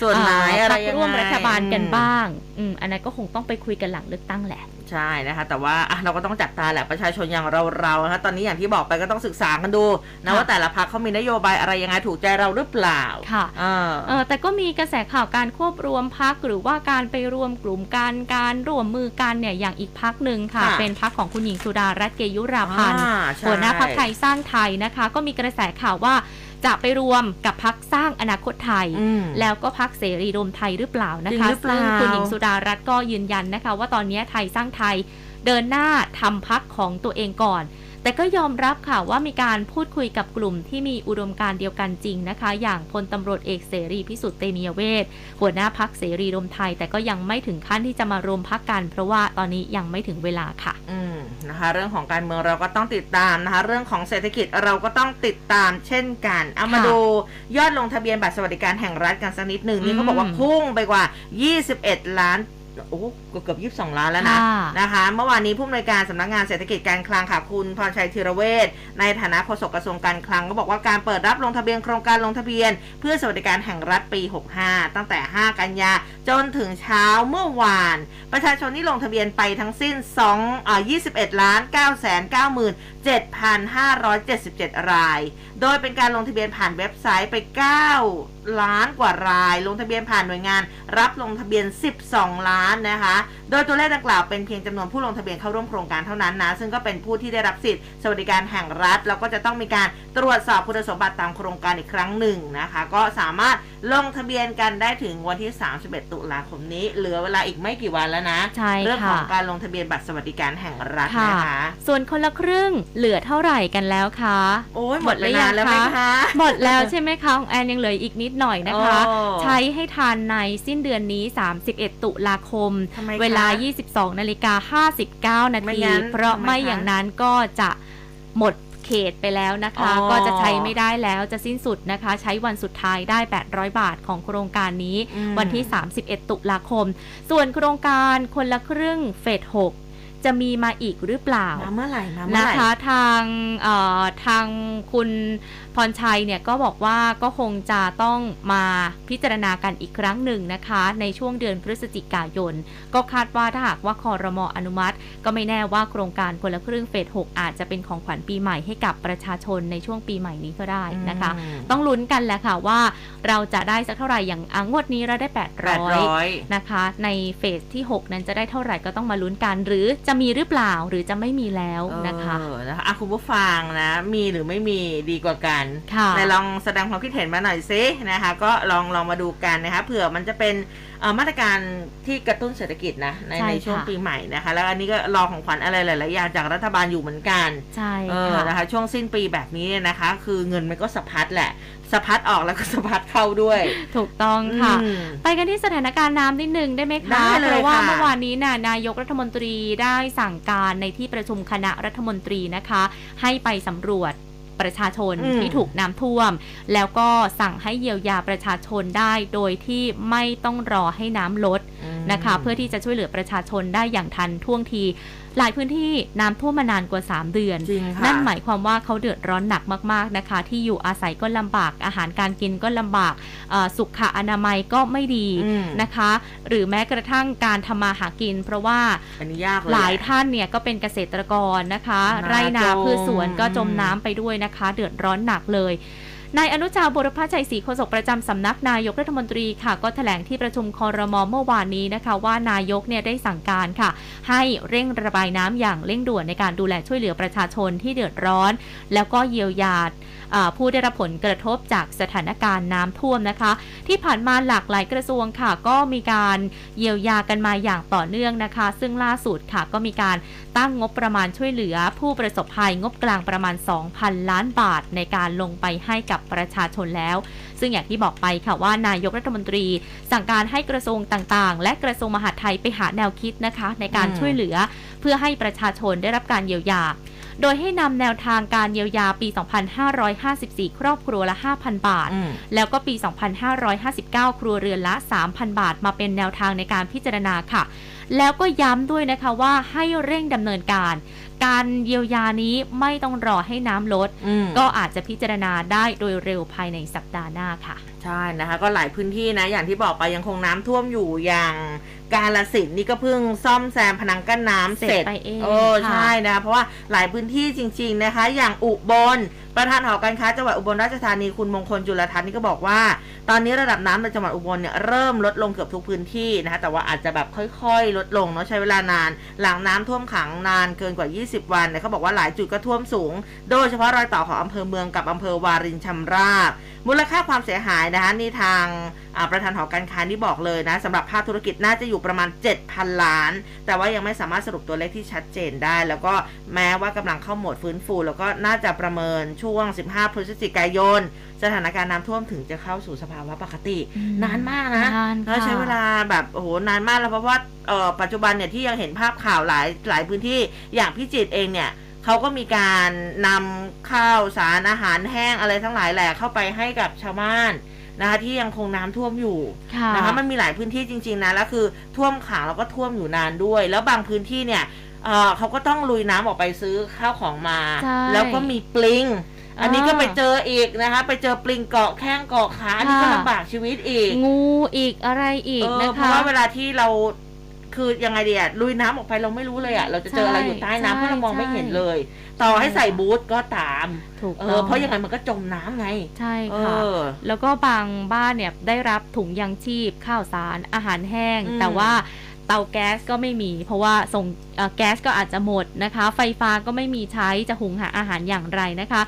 ส่วนไหนอ่าอะไรพรรคยังไงร่วมรัฐบาลกันอืมบ้าง อืมอันนั้นก็คงต้องไปคุยกันหลังเลือกตั้งแหละ ใช่นะคะแต่ว่าอะเราก็ต้องจับตาแหละประชาชนอย่างเราๆนะคะตอนนี้อย่างที่บอกไปก็ต้องศึกษากันดูนะค่ะว่าแต่ละพรรคเขามีนโยบายอะไรยังไงถูกใจเราหรือเปล่าค่ะเออเออแต่ก็มีกระแสข่าวการควบรวมพักหรือว่าการไปรวมกลุ่มกันการร่วมมือกันเนี่ยอย่างอีกพักหนึ่งค่ะค่ะเป็นพักของคุณหญิงสุดารัตน์เกยุราพันธ์อ่าใช่หัวหน้าพักไทยสร้างไทยนะคะ ก็มีกระแสข่าวว่า จะไปรวมกับพักสร้างอนาคตไทยอืมแล้วก็พักเสรีรวมไทยหรือเปล่านะจริคะงหรือเปล่าซึ่งคุณหญิงสุดารัตน์ก็ยืนยันนะคะ ว่าตอนนี้ไทยสร้างไทยเดินหน้าทำพักของตัวเองก่อน แต่ก็ยอมรับค่ะว่ามีการพูดคุยกับกลุ่มที่มีอุดมการณ์เดียวกันจริงนะคะ อย่างพลตำรวจเอกเสรีพิสุทธิ์เตมียเวทหัวหน้าพักเสรีรวมไทย แต่ก็ยังไม่ถึงขั้นที่จะมารวมพักกัน เพราะว่าตอนนี้ยังไม่ถึงเวลาค่ะ อืมนะคะเรื่องของการเมืองเราก็ต้องติดตามนะคะ เรื่องของเศรษฐกิจเราก็ต้องติดตามเช่นกัน เอามาค่ะดูยอดลงทะเบียนบัตรสวัสดิการแห่งรัฐกันสักนิดหนึ่งนี่อืมเขาบอกว่าพุ่งไปกว่า 21 ล้าน โอ้เกือบเกือบยี่สิบสองล้านแล้วนะค่ะนะคะเมื่อวานนี้ผู้อำนวยการสำนักงานเศรษฐกิจการคลังค่ะคุณพรชัยธีรเวชในฐานะโฆษกกระทรวงการคลังก็บอกว่าการเปิดรับลงทะเบียนโครงการลงทะเบียน เพื่อสวัสดิการแห่งรัฐปี 65 ตั้งแต่ 5 กันยาจนถึงเช้าเมื่อวาน ประชาชนที่ลงทะเบียนไปทั้งสิ้น2อ่า21ล้าน9แสน9หมื่น 7,577 ราย โดยเป็นการลงทะเบียนผ่านเว็บไซต์ไป 9 ล้านกว่าราย ลงทะเบียนผ่านหน่วยงาน รับลงทะเบียน 12 ล้านนะคะ โดยตัวเลขดังกล่าวเป็นเพียงจำนวนผู้ลงทะเบียนเข้าร่วมโครงการเท่านั้นนะ ซึ่งก็เป็นผู้ที่ได้รับสิทธิ์สวัสดิการแห่งรัฐ แล้วก็จะต้องมีการตรวจสอบคุณสมบัติตามโครงการอีกครั้งหนึ่งนะคะ ก็สามารถลงทะเบียนกันได้ถึงวันที่ 31 ตุลาคมนี้ เหลือเวลาอีกไม่กี่วันแล้วนะใช่เรื่องของค่ะการลงทะเบียนบัตรสวัสดิการแห่งรัฐค่ะนะคะ ส่วนคนละครึ่งเหลือเท่าไหร่กันแล้วคะโอ้ยหมดไปนานแล้วไหมคะหมดแล้วใช่ไหมคะของแอนยังเหลืออีกนิดหน่อยนะคะโอ้ใช้ให้ทันในสิ้นเดือนนี้ 31 ตุลาคมทำไมคะเวลา 22นาฬิกา59นาไม่ทีงั้นเพราะทำไมไม่คะอย่างนั้นก็จะหมดเขตไปแล้วนะคะอ๋อก็จะใช้ไม่ได้แล้วจะสิ้นสุดนะคะ ใช้วันสุดท้ายได้ 800 บาทของโครงการนี้อืมวันที่ 31 ตุลาคม ส่วนโครงการคนละครึ่งเฟส6 จะมีมาอีกหรือเปล่ามาเมื่อไหร่มาเมื่อนะไหร่คะทางเอ่อทางคุณ พรชัยเนี่ยก็บอกว่าก็คงจะต้องมาพิจารณากันอีกครั้งหนึ่งนะคะ ในช่วงเดือนพฤศจิกายน ก็คาดว่าถ้าหากว่าคอรมออนุมัติ ก็ไม่แน่ว่าโครงการคนละครึ่งเฟส 6 อาจจะเป็นของขวัญปีใหม่ให้กับประชาชนในช่วงปีใหม่นี้ก็ได้นะคะอืมต้องลุ้นกันแหละค่ะว่าเราจะได้สักเท่าไหร่อย่างอะงวดนี้เราได้แปดร้800อยนะคะ ในเฟสที่ 6 นั้นจะได้เท่าไหร่ก็ต้องมาลุ้นกันหรือจะมีหรือเปล่าหรือจะไม่มีแล้วนะคะเออนะคะอะคุณผู้ฟังนะมีหรือไม่มีดีกว่ากันค่ะไหนลองแสดงความคิดเห็นมาหน่อยซินะคะ ก็ลองลองมาดูกันนะคะเผื่อมันจะเป็นเอ่อมาตรการที่กระตุ้นเศรษฐกิจนะในใช่ในช่วงค่ะปีใหม่นะคะ แล้วอันนี้ก็รอของขวัญอะไรหลายๆอย่างจากรัฐบาลอยู่เหมือนกันใช่เออค่ะนะคะช่วงสิ้นปีแบบนี้เนี่ยนะคะ คือเงินมันก็สะพัดแหละสะพัดออกแล้วก็สะพัดเข้าด้วย ถูกต้องค่ะอืมไปกันที่สถานการณ์น้ำนิดนึงได้ไหมได้คะเลยเพราะว่าค่ะเมื่อวานนี้น่ะนายกรัฐมนตรีได้สั่งการในที่ประชุมคณะรัฐมนตรีนะคะ ให้ไปสำรวจ ประชาชนอืมที่ถูกน้ำท่วม แล้วก็สั่งให้เยียวยาประชาชนได้โดยที่ไม่ต้องรอให้น้ำลดนะคะ เพื่อที่จะช่วยเหลือประชาชนได้อย่างทันท่วงที หลายพื้นที่น้ำท่วมมานานกว่า 3 เดือนจริงค่ะนั่นหมายความว่าเขาเดือดร้อนหนักมากๆนะคะ ที่อยู่อาศัยก็ลำบาก อาหารการกินก็ลำบากเอ่อสุขอนามัยก็ไม่ดีอืมนะคะ หรือแม้กระทั่งการทำมาหากิน เพราะว่าอันนี้ยากเลยหลายแะท่านเนี่ยก็เป็นเกษตรกรนะคะนาไรนาจมพืชสวนก็จมน้ำไปด้วยนะคะ เดือดร้อนหนักเลย นายอนุชาบุรพชัยศรีโฆษกประจำสำนักนายกรัฐมนตรีค่ะ ก็แถลงที่ประชุมคอรมอเมื่อวานนี้นะคะ ว่านายกเนี่ยได้สั่งการค่ะ ให้เร่งระบายน้ำอย่างเร่งด่วนในการดูแลช่วยเหลือประชาชนที่เดือดร้อน แล้วก็เยียวยาอ่าผู้ได้รับผลกระทบจากสถานการณ์น้ำท่วมนะคะ ที่ผ่านมาหลากหลายกระทรวงค่ะ ก็มีการเยียวยากันมาอย่างต่อเนื่องนะคะ ซึ่งล่าสุดค่ะก็มีการตั้งงบประมาณช่วยเหลือ ผู้ประสบภัยงบกลางประมาณ 2,000 ล้านบาทในการลงไปให้กับประชาชนแล้ว ซึ่งอย่างที่บอกไปค่ะว่านายกรัฐมนตรี สั่งการให้กระทรวงต่างๆ และกระทรวงมหาดไทยไปหาแนวคิดนะคะ ในการอืมช่วยเหลือ เพื่อให้ประชาชนได้รับการเยียวยาโดยให้นำแนวทางการเยียวยาปี 2554 ครอบครัวละ 5,000 บาทอืมแล้วก็ปี 2559 ครัวเรือนละ 3,000 บาท มาเป็นแนวทางในการพิจารณาค่ะ แล้วก็ย้ำด้วยนะคะว่าให้เร่งดำเนินการ การเยียวยานี้ไม่ต้องรอให้น้ำลดอืมก็อาจจะพิจารณาได้โดยเร็วภายในสัปดาห์หน้าค่ะ ใช่นะคะ ก็หลายพื้นที่นะ อย่างที่บอกไปยังคงน้ำท่วมอยู่อย่าง กาลสินธุ์นี่ก็เพิ่งซ่อมแซมพนังกั้นน้ำเสร็จเสร็จไปเองโอ้ค่ะใช่นะคะเพราะว่าหลายพื้นที่จริง ๆนะคะ อย่างอุบลประธานหอการค้าจังหวัดอุบลราชธานีคุณมงคลจุลทัศน์นี่ก็บอกว่า ตอนนี้ระดับน้ำในจังหวัดอุบลเนี่ยเริ่มลดลงเกือบทุกพื้นที่นะคะแต่ว่าอาจจะแบบค่อยๆ ลดลงเนาะใช้เวลานาน หลังน้ำท่วมขังนานเกินกว่า 20 วันเนี่ยเขาบอกว่าหลายจุดก็ท่วมสูง โดยเฉพาะรอยต่อของอำเภอเมืองกับอำเภอวารินชำราบ มูลค่าความเสียหายนะคะนี่ทางอ่าประธานหอการค้านี่บอกเลยนะสำหรับภาคธุรกิจน่าจะอยู่ประมาณ 7,000 ล้าน แต่ว่ายังไม่สามารถสรุปตัวเลขที่ชัดเจนได้ แล้วก็แม้ว่ากำลังเข้าโหมดฟื้นฟู แล้วก็น่าจะประเมินช่วง 15 พฤศจิกายน สถานการณ์น้ำท่วมถึงจะเข้าสู่สภาวะปกติอืมนานมากนะนานค่ะแล้วใช้เวลาแบบโอ้โหนานมากแล้วเพราะว่าเอ่อปัจจุบันเนี่ยที่ยังเห็นภาพข่าวหลายหลายพื้นที่อย่างพิจิตรเองเนี่ย เขาก็มีการนำข้าวสารอาหารแห้งอะไรทั้งหลายแหล่เข้าไปให้กับชาวบ้านนะคะที่ยังคงน้ำท่วมอยู่ค่ะนะคะมันมีหลายพื้นที่จริง ๆนะแล้วคือท่วมขังแล้วก็ท่วมอยู่นานด้วย แล้วบางพื้นที่เนี่ยเอ่อเขาก็ต้องลุยน้ำออกไปซื้อข้าวของมาใช่แล้วก็มีปลิง อันนี้ก็อ่าไปเจออีกนะคะ ไปเจอปลิงเกาะแข้งเกาะขาอันนี้ก็ค่ะลำบากชีวิตอีก งูอีกอะไรอีกเออนะเพคะราะว่าเวลาที่เรา คือยังไงเดียลุยน้ำออกไปเราไม่รู้เลยอะเราจะเจออะไรอยู่ใต้น้ำเพราะเรามองไม่เห็นเลย ต่อให้ใส่บูทก็ตามถูกเอต้อองเพราะยังไงมันก็จมน้ำไง ใช่เอค่ะอแล้วก็บางบ้านเนี่ยได้รับถุงยังชีพข้าวสารอาหารแห้งอืมแต่ว่าเตาแก๊สก็ไม่มี เพราะว่าส่งเอ่อแก๊สก็อาจจะหมดนะคะ ไฟฟ้าก็ไม่มีใช้จะหุงหาอาหารอย่างไรนะคะ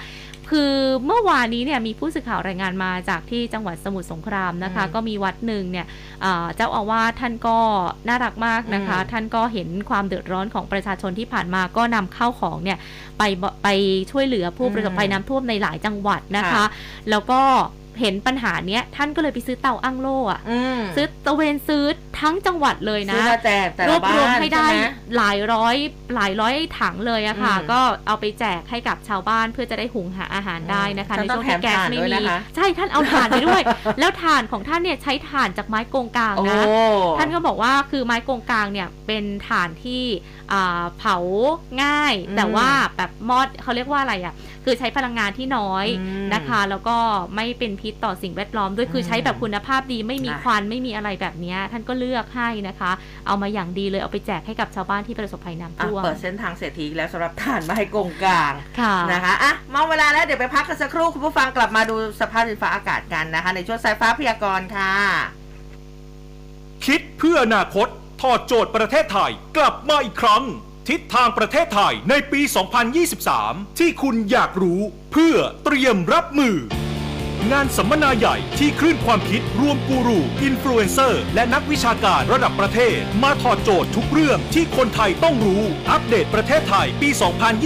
คือเมื่อวานนี้เนี่ยมีผู้สื่อข่าวรายงานมาจากที่จังหวัดสมุทรสงครามนะคะอืมก็มีวัดหนึ่งเนี่ยเอ่อเจ้าอาวาสท่านก็น่ารักมากนะคะอืมท่านก็เห็นความเดือดร้อนของประชาชนที่ผ่านมาก็นำเข้าวของเนี่ยไปบไปช่วยเหลือผู้ประสบภัยน้ำท่วมในหลายจังหวัดนะคะค่ะแล้วก็ เห็นปัญหาเนี้ย ท่านก็เลยไปซื้อเตาอั้งโล่อะอืมซื้อตะเวนซื้อทั้งจังหวัดเลยซื้นะอมาแจกแต่รละวบบ้ารวมนให้ได้ใช่หมหลายร้อยหลายร้อยถังเลยอะค่ะอืมก็เอาไปแจกให้กับชาวบ้านเพื่อจะได้หุงหาอาหารได้นะคะท่านในช่วงที่ต้องแถมแก๊สถ่านไม่ด้วยมีนะคะใช่ท่านเอาถ่านไปด้วย แล้วถ่านของท่านเนี่ยใช้ถ่านจากไม้โกงกลางโอ้นะท่านก็บอกว่าคือไม้กงกลางเนี่ยเป็นถ่านที่อ่าเผาง่ายอืมแต่ว่าแบบมอดเขาเรียกว่าอะไรอะ่ะ คือใช้พลังงานที่น้อยอืมนะคะ แล้วก็ไม่เป็นพิษต่อสิ่งแวดล้อมด้วยคือใช้แบบคุณภาพดีไม่มีอะควันไม่มีอะไรแบบเนี้ยท่านก็เลือกให้นะคะ เอามาอย่างดีเลยเอาไปแจกให้กับชาวบ้านที่ประสบภัยน้ำอะท่วมเปิดเส้นทางเศรษฐีอีกแล้วสำหรับฐานไม้กงกลางค่ะนะคะอะมาเวลาแล้วเดี๋ยวไปพักกันสักครู่คุณผู้ฟังกลับมาดูสภาพดินฟ้าอากาศกันนะคะ ในช่วงสายฟ้าพยากรณ์ค่ะ คิดเพื่ออนาคตถอดโจทย์ประเทศไทยกลับมาอีกครั้ง ทิศทางประเทศไทยในปี 2023 ที่คุณอยากรู้เพื่อเตรียมรับมือ งานสัมมนาใหญ่ที่คลื่นความคิดรวมกูรู อินฟลูเอนเซอร์ และนักวิชาการระดับประเทศ มาถอดโจทย์ทุกเรื่องที่คนไทยต้องรู้ อัปเดตประเทศไทยปี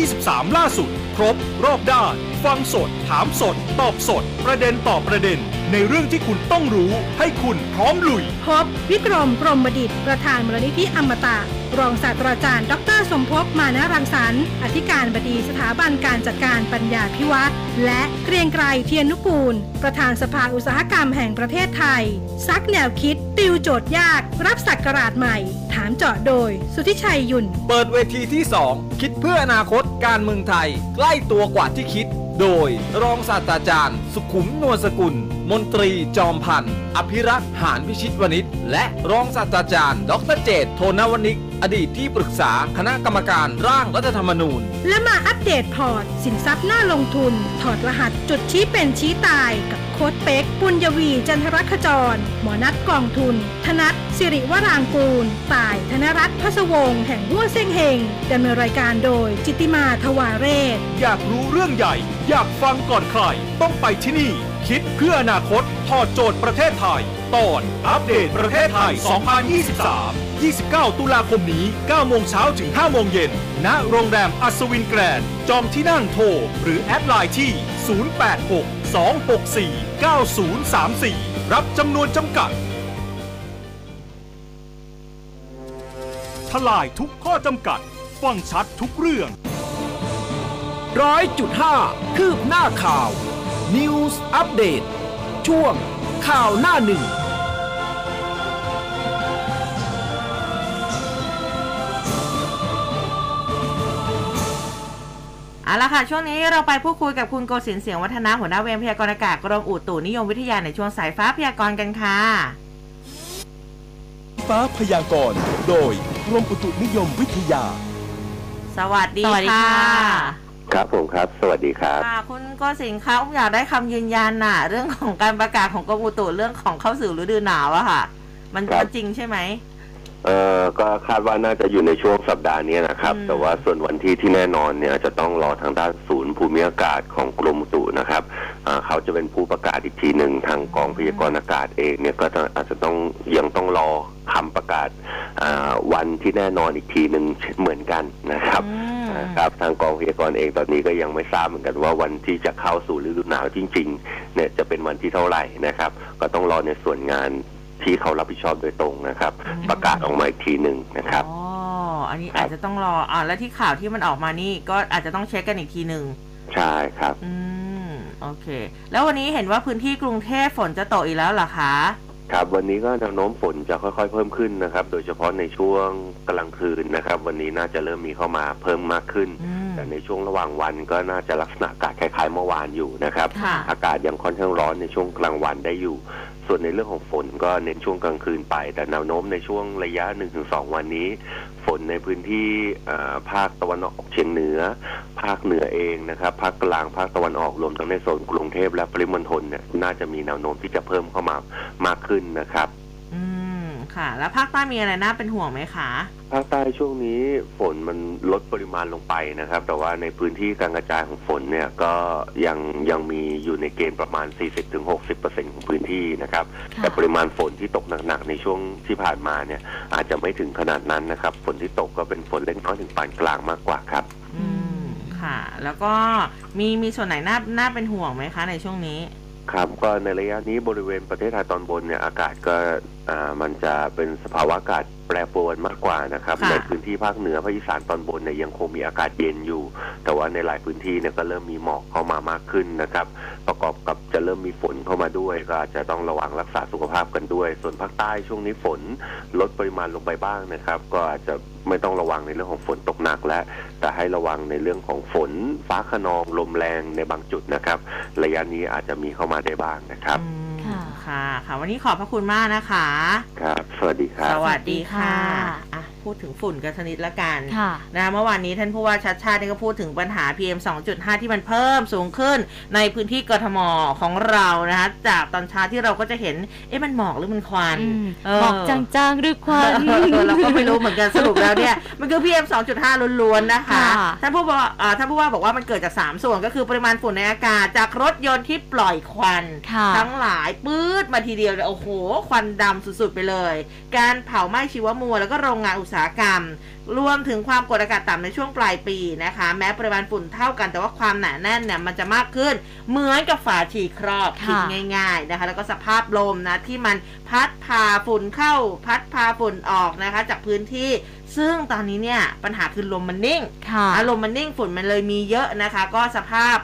2023 ล่าสุด ครบ รอบด้าน ฟังสด ถามสด ตอบสด ประเด็นต่อประเด็น ในเรื่องที่คุณต้องรู้ ให้คุณพร้อมลุย พบวิกรมกรมบดิตประธานมูลนิธิอมตะ รองศาสตราจารย์ ดร สมภพมานะรังสรรค์อธิการบดีสถาบันการจัดการปัญญาพิวัตรและเกรียงไกรเทียนนุกูลประธานสภาอุตสาหกรรมแห่งประเทศไทย ซักแนวคิด ติวโจทย์ยาก รับสักราชใหม่ ถามเจาะโดย สุทธิชัยยุ่นเปิดเวทีที่ 2 คิดเพื่ออนาคตการเมืองไทย ใกล้ตัวกว่าที่คิด โดย รองศาสตราจารย์ สุขุมนวลสกุล มนตรีจอมพันธ์อภิรักษ์หานพิชิตวณิชและรองศาสตราจารย์ ดรเจตโทนวนิก อดีตที่ปรึกษาคณะกรรมการร่างรัฐธรรมนูญ และมาอัปเดตพอร์ต สินทรัพย์น่าลงทุน ถอดรหัสจุดชี้เป็นชี้ตายกับโค้ดเป็กปุญญวีจันทรคจร หมอนัดกองทุน ธนัทสิริวรางกูล ต่ายธนรัตน์พัสวงศ์แห่งฮั่วเซ่งเฮงดำเนินรายการโดยจิตติมาทวาเรศ อยากรู้เรื่องใหญ่ อยากฟังก่อนใคร ต้องไปที่นี่ คิดเพื่ออนาคตถอดโจทย์ประเทศไทย ตอนอัปเดตประเทศไทย 2023 29 ตุลาคมนี้ 9 โมงเช้าถึง 5 โมงเย็น ณ โรงแรมอัศวินแกรนจองที่นั่งโทร หรือแอดไลน์ที่ 086 264 9034 รับจำนวนจำกัด ทลายทุกข้อจำกัด ฟังชัดทุกเรื่องร้อยจุดห้าคืบหน้าข่าว News อัปเดตช่วงข่าวหน้าหนึ่ง เอาละค่ะ ช่วงนี้เราไปพูดคุยกับคุณโกศินทร์เสียงวัฒนาหัวหน้าเวรพยากรณ์อากาศกรมอุตุนิยมวิทยาในช่วงสายฟ้าพยากรณ์กันค่ะ ฟ้าพยากรณ์โดยกรมอุตุนิยมวิทยา สวัสดีสวัสดีค่ะค่ะครับผมครับ สวัสดีครับ ค่ะคุณโกศินทร์คะอุ้มอยากได้คำยืนยันน่ะ เรื่องของการประกาศของกรมอุตุเรื่องของเข้าสู่ฤดูหนาวอะค่ะ มันครับจริงใช่ไหม เอ่อก็คาดว่าน่าจะอยู่ในช่วงสัปดาห์นี้นะครับอืมแต่ว่าส่วนวันที่ที่แน่นอนเนี่ยจะต้องรอทางด้านศูนย์ภูมิอากาศของกรมอุตุนะครับอ่าเขาจะเป็นผู้ประกาศอีกทีหนึ่งทางกองพยากรณ์อากาศเองเนี่ยก็จะอาจจะต้องยังต้องรอคำประกาศอ่าวันที่แน่นอนอีกทีหนึ่งเหมือนกันนะครับอืมนะครับทางกองพยากรณ์เองตอนนี้ก็ยังไม่ทราบเหมือนกันว่าวันที่จะเข้าสู่ฤดูหนาวจริงๆเนี่ยจะเป็นวันที่เท่าไหร่นะครับ ก็ต้องรอในส่วนงาน ที่เขารับผิดชอบโดยตรงนะครับอืมประกาศออกมาอีกทีหนึ่งนะครับอ๋ออันนี้ครับอาจจะต้องรออ่าแล้วที่ข่าวที่มันออกมานี่ก็อาจจะต้องเช็คกันอีกทีหนึ่งใช่ครับ อืมโอเค แล้ววันนี้เห็นว่าพื้นที่กรุงเทพฝนจะตกอีกแล้วเหรอคะครับวันนี้ก็แนวโน้มฝนจะค่อยๆ เพิ่มขึ้นนะครับ โดยเฉพาะในช่วงกลางคืนนะครับ วันนี้น่าจะเริ่มมีเข้ามาเพิ่มมากขึ้นอืมแต่ในช่วงระหว่างวันก็น่าจะลักษณะอากาศคล้ายๆเมื่อวานอยู่นะครับค่ะอากาศยังค่อนข้างร้อนในช่วงกลางวันได้อยู่ ส่วนในเรื่องของฝนก็เน้นช่วงกลางคืนไป แต่แนวโน้มในช่วงระยะ 1-2 วันนี้ ฝนในพื้นที่ภาคตะวันออกเฉียงเหนือ ภาคเหนือเองนะครับภาคกลางภาคตะวันออกรวมทั้งในโซนกรุงเทพและปริมณฑลเนี่ยน่าจะมีแนวโน้มที่จะเพิ่มเข้ามามากขึ้นนะครับ ค่ะ แล้วภาคใต้มีอะไรน่าเป็นห่วงไหมคะภาคใต้ช่วงนี้ฝนมันลดปริมาณลงไปนะครับ แต่ว่าในพื้นที่การกระจายของฝนเนี่ยก็ยังยังมีอยู่ในเกณฑ์ประมาณ 40-60%ของพื้นที่นะครับค่ะแต่ปริมาณฝนที่ตกหนักๆในช่วงที่ผ่านมาเนี่ยอาจจะไม่ถึงขนาดนั้นนะครับ ฝนที่ตกก็เป็นฝนเล็กน้อยถึงปานกลางมากกว่าครับ อืมค่ะ แล้วก็มีมีส่วนไหนน่าน่าเป็นห่วงไหมคะในช่วงนี้ ครับก็ในระยะนี้บริเวณประเทศไทยตอนบนเนี่ยอากาศก็อ่า มันจะเป็นสภาวะอากาศแปรปรวนมากกว่านะครับค่ะในพื้นที่ภาคเหนือภาคอีสานตอนบนเนี่ยยังคงมีอากาศเย็นอยู่ แต่ว่าในหลายพื้นที่เนี่ยก็เริ่มมีหมอกเข้ามามากขึ้นนะครับ ประกอบกับจะเริ่มมีฝนเข้ามาด้วย ก็อาจจะต้องระวังรักษาสุขภาพกันด้วย ส่วนภาคใต้ช่วงนี้ฝนลดปริมาณลงไปบ้างนะครับ ก็อาจจะไม่ต้องระวังในเรื่องของฝนตกหนักแล้วแต่ให้ระวังในเรื่องของฝนฟ้าขนองลมแรงในบางจุดนะครับ ระยะนี้อาจจะมีเข้ามาได้บ้างนะครับอืมค่ะค่ะค่ะ วันนี้ขอบพระคุณมากนะคะครับ สวัสดีครับ สวัสดีค่ะสวัสดีค่ะอะ พูดถึงฝุ่นกันชนิดละกันค่ะนะเมื่อวานนี้ท่านผู้ว่าชัดชาตินี่ก็พูดถึงปัญหา PM 2.5 ที่มันเพิ่มสูงขึ้นในพื้นที่กทมของเรานะคะจากตอนเช้าที่เราก็จะเห็น เอ๊ะมันหมอกหรือมันควันอืมเออบอกจางๆหรือควันเออเราก็ไม่รู้เหมือนกันสรุปแล้วเนี่ยมันคือ PM 2.5 ล้วนๆนะคะค่ะท่านผู้ว่าอ่าท่านผู้ว่าบอกว่ามันเกิดจาก 3 ส่วนก็คือปริมาณฝุ่นในอากาศจากรถยนต์ที่ปล่อยควันค่ะทั้งหลายปื๊ดมาทีเดียวเลยโอ้โห ควันดำสุดๆไปเลย การเผาไหม้ชีวมวลแล้วก็โรงงานอุตสาหกรรม รวมถึงความกดอากาศต่ำในช่วงปลายปีนะคะ แม้ปริมาณฝุ่นเท่ากันแต่ว่าความหนาแน่นเนี่ยมันจะมากขึ้น เหมือนกับฝาฉีครอบค่ะคิดง่าย ๆนะคะ แล้วก็สภาพลมนะที่มันพัดพาฝุ่นเข้า พัดพาฝุ่นออกนะคะ จากพื้นที่ซึ่งตอนนี้เนี่ยปัญหาคือลมมันนิ่งค่ะอารมณ์มันนิ่งฝุ่นมันเลยมีเยอะนะคะ ก็สภาพ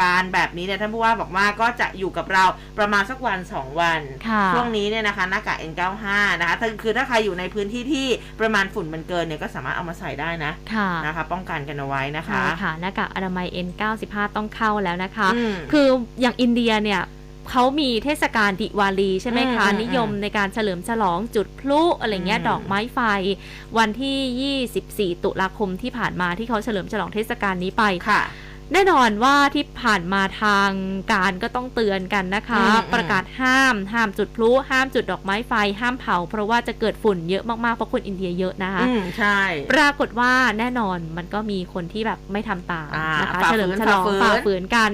การแบบนี้เนี่ยท่านผู้ว่าบอกว่าก็จะอยู่กับเราประมาณสักวัน 2 วันค่ะช่วงนี้เนี่ยนะคะหน้ากาก N95 นะคะถ้าคือถ้าใครอยู่ในพื้นที่ที่ประมาณฝุ่นมันเกินเนี่ยก็สามารถเอามาใส่ได้นะค่ะนะคะ ป้องกันกันเอาไว้นะคะใช่ค่ะหน้ากากอนามัย N95 ต้องเข้าแล้วนะคะอืมคืออย่างอินเดียเนี่ยเขามีเทศกาลดิวาลีใช่ไหมคะอืมอืมนิยมในการเฉลิมฉลองจุดพลุอะไรเงี้ยอืมดอกไม้ไฟ วันที่ 24 ตุลาคมที่ผ่านมาที่เขาเฉลิมฉลองเทศกาลนี้ไปค่ะ แน่นอนว่าที่ผ่านมาทางการก็ต้องเตือนกันนะคะอืมอืมประกาศห้ามห้ามจุดพลุห้ามจุดดอกไม้ไฟ ห้ามเผา เพราะว่าจะเกิดฝุ่นเยอะมากๆเพราะคนอินเดียเยอะนะคะอืมใช่ ปรากฏว่าแน่นอนมันก็มีคนที่แบบไม่ทำตามอ่านะคะฝ่าฝืนเฉลิมฉลองฝ่าฝืนฝ่าฝืนกัน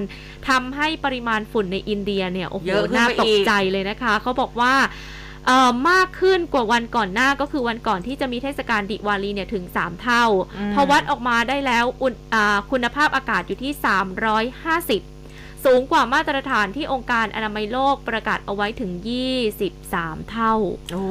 ทำให้ปริมาณฝุ่นในอินเดียเนี่ยโอ้โหเยอะขึ้นน่าไปตอีกกใจเลยนะคะ เขาบอกว่าเอ่อ มากขึ้นกว่าวันก่อนหน้าก็คือวันก่อนที่จะมีเทศกาลดิวาลีเนี่ยถึง 3 เท่าอืมพอวัดออกมาได้แล้วอุณอ่าคุณภาพอากาศอยู่ที่ 350 สูงกว่ามาตรฐานที่องค์การอนามัยโลกประกาศเอาไว้ถึง 23 เท่าโอ้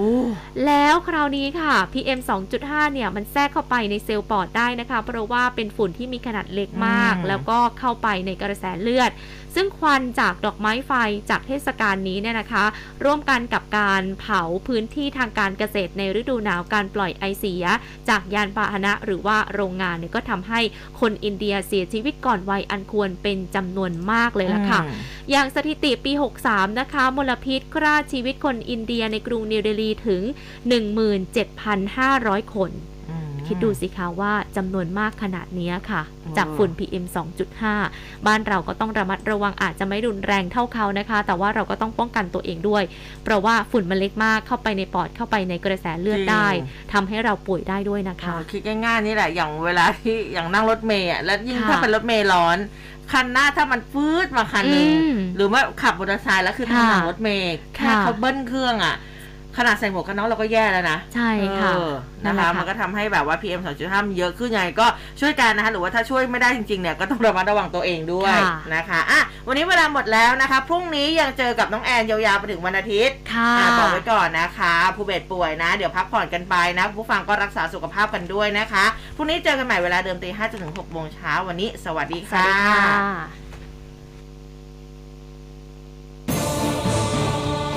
แล้วคราวนี้ค่ะ PM 2.5 เนี่ยมันแทรกเข้าไปในเซลล์ปอดได้นะคะ เพราะว่าเป็นฝุ่นที่มีขนาดเล็กมากอืมแล้วก็เข้าไปในกระแสเลือด ซึ่งควันจากดอกไม้ไฟจากเทศกาลนี้เนี่ยนะคะ ร่วมกันกับการเผาพื้นที่ทางการเกษตรในฤดูหนาวการปล่อยไอเสีย จากยานพาหนะหรือว่าโรงงานเนี่ยก็ทำให้คนอินเดียเสียชีวิตก่อนวัยอันควรเป็นจำนวนมากเลยละค่ะอืมอย่างสถิติปี 63 นะคะ มลพิษฆ่าชีวิตคนอินเดียในกรุงนิวเดลีถึง 17,500 คนอืม คิดดูสิคะว่าจำนวนมากขนาดเนี้ยค่ะอืมจากฝุ่น PM 2.5 บ้านเราก็ต้องระมัดระวังอาจจะไม่รุนแรงเท่าเขานะคะ แต่ว่าเราก็ต้องป้องกันตัวเองด้วย เพราะว่าฝุ่นมันเล็กมากเข้าไปในปอดเข้าไปในกระแสเลือดได้ทำให้เราป่วยได้ด้วยนะคะเออคิดง่ายๆนี่แหละอย่างเวลาที่อย่างนั่งรถเมล์อะแล้วยิ่งค่ะถ้าเป็นรถเมล์ร้อนคันหน้าถ้ามันฟืดมาคันหนึ่งอืมหรือว่าขับมอเตอร์ไซค์แล้วคือค่ะทางหลังรถเมล์แค่ค่ะเขาเบิ้ลเครื่องอะ ขนาดใส่หมวกกันน็อกเราก็แย่แล้วนะ ใช่ค่ะเออนั่นะนแหคะละค่ะมันก็ทำให้แบบว่า PM 2.5มันเยอะขึ้นยังไงก็ช่วยกันนะคะหรือว่าถ้าช่วยไม่ได้จริงๆเนี่ยก็ต้องระมัดระวังตัวเองด้วยค่ะนะคะอะวันนี้เวลาหมดแล้วนะคะพรุ่งนี้ยังเจอกับน้องแอนยาวๆไปถึงวันอาทิตย์ค่ะอะบอกไว้ก่อนนะคะ ผู้เบสป่วยนะ เดี๋ยวพักผ่อนกันไปนะ ผู้ฟังก็รักษาสุขภาพกันด้วยนะคะพรุ่งนี้เจอกันใหม่เวลาเดิมตีห้าจนถึงหกโมงเช้าวันนี้ สวัสดีสวัสค่ะดีค่ะ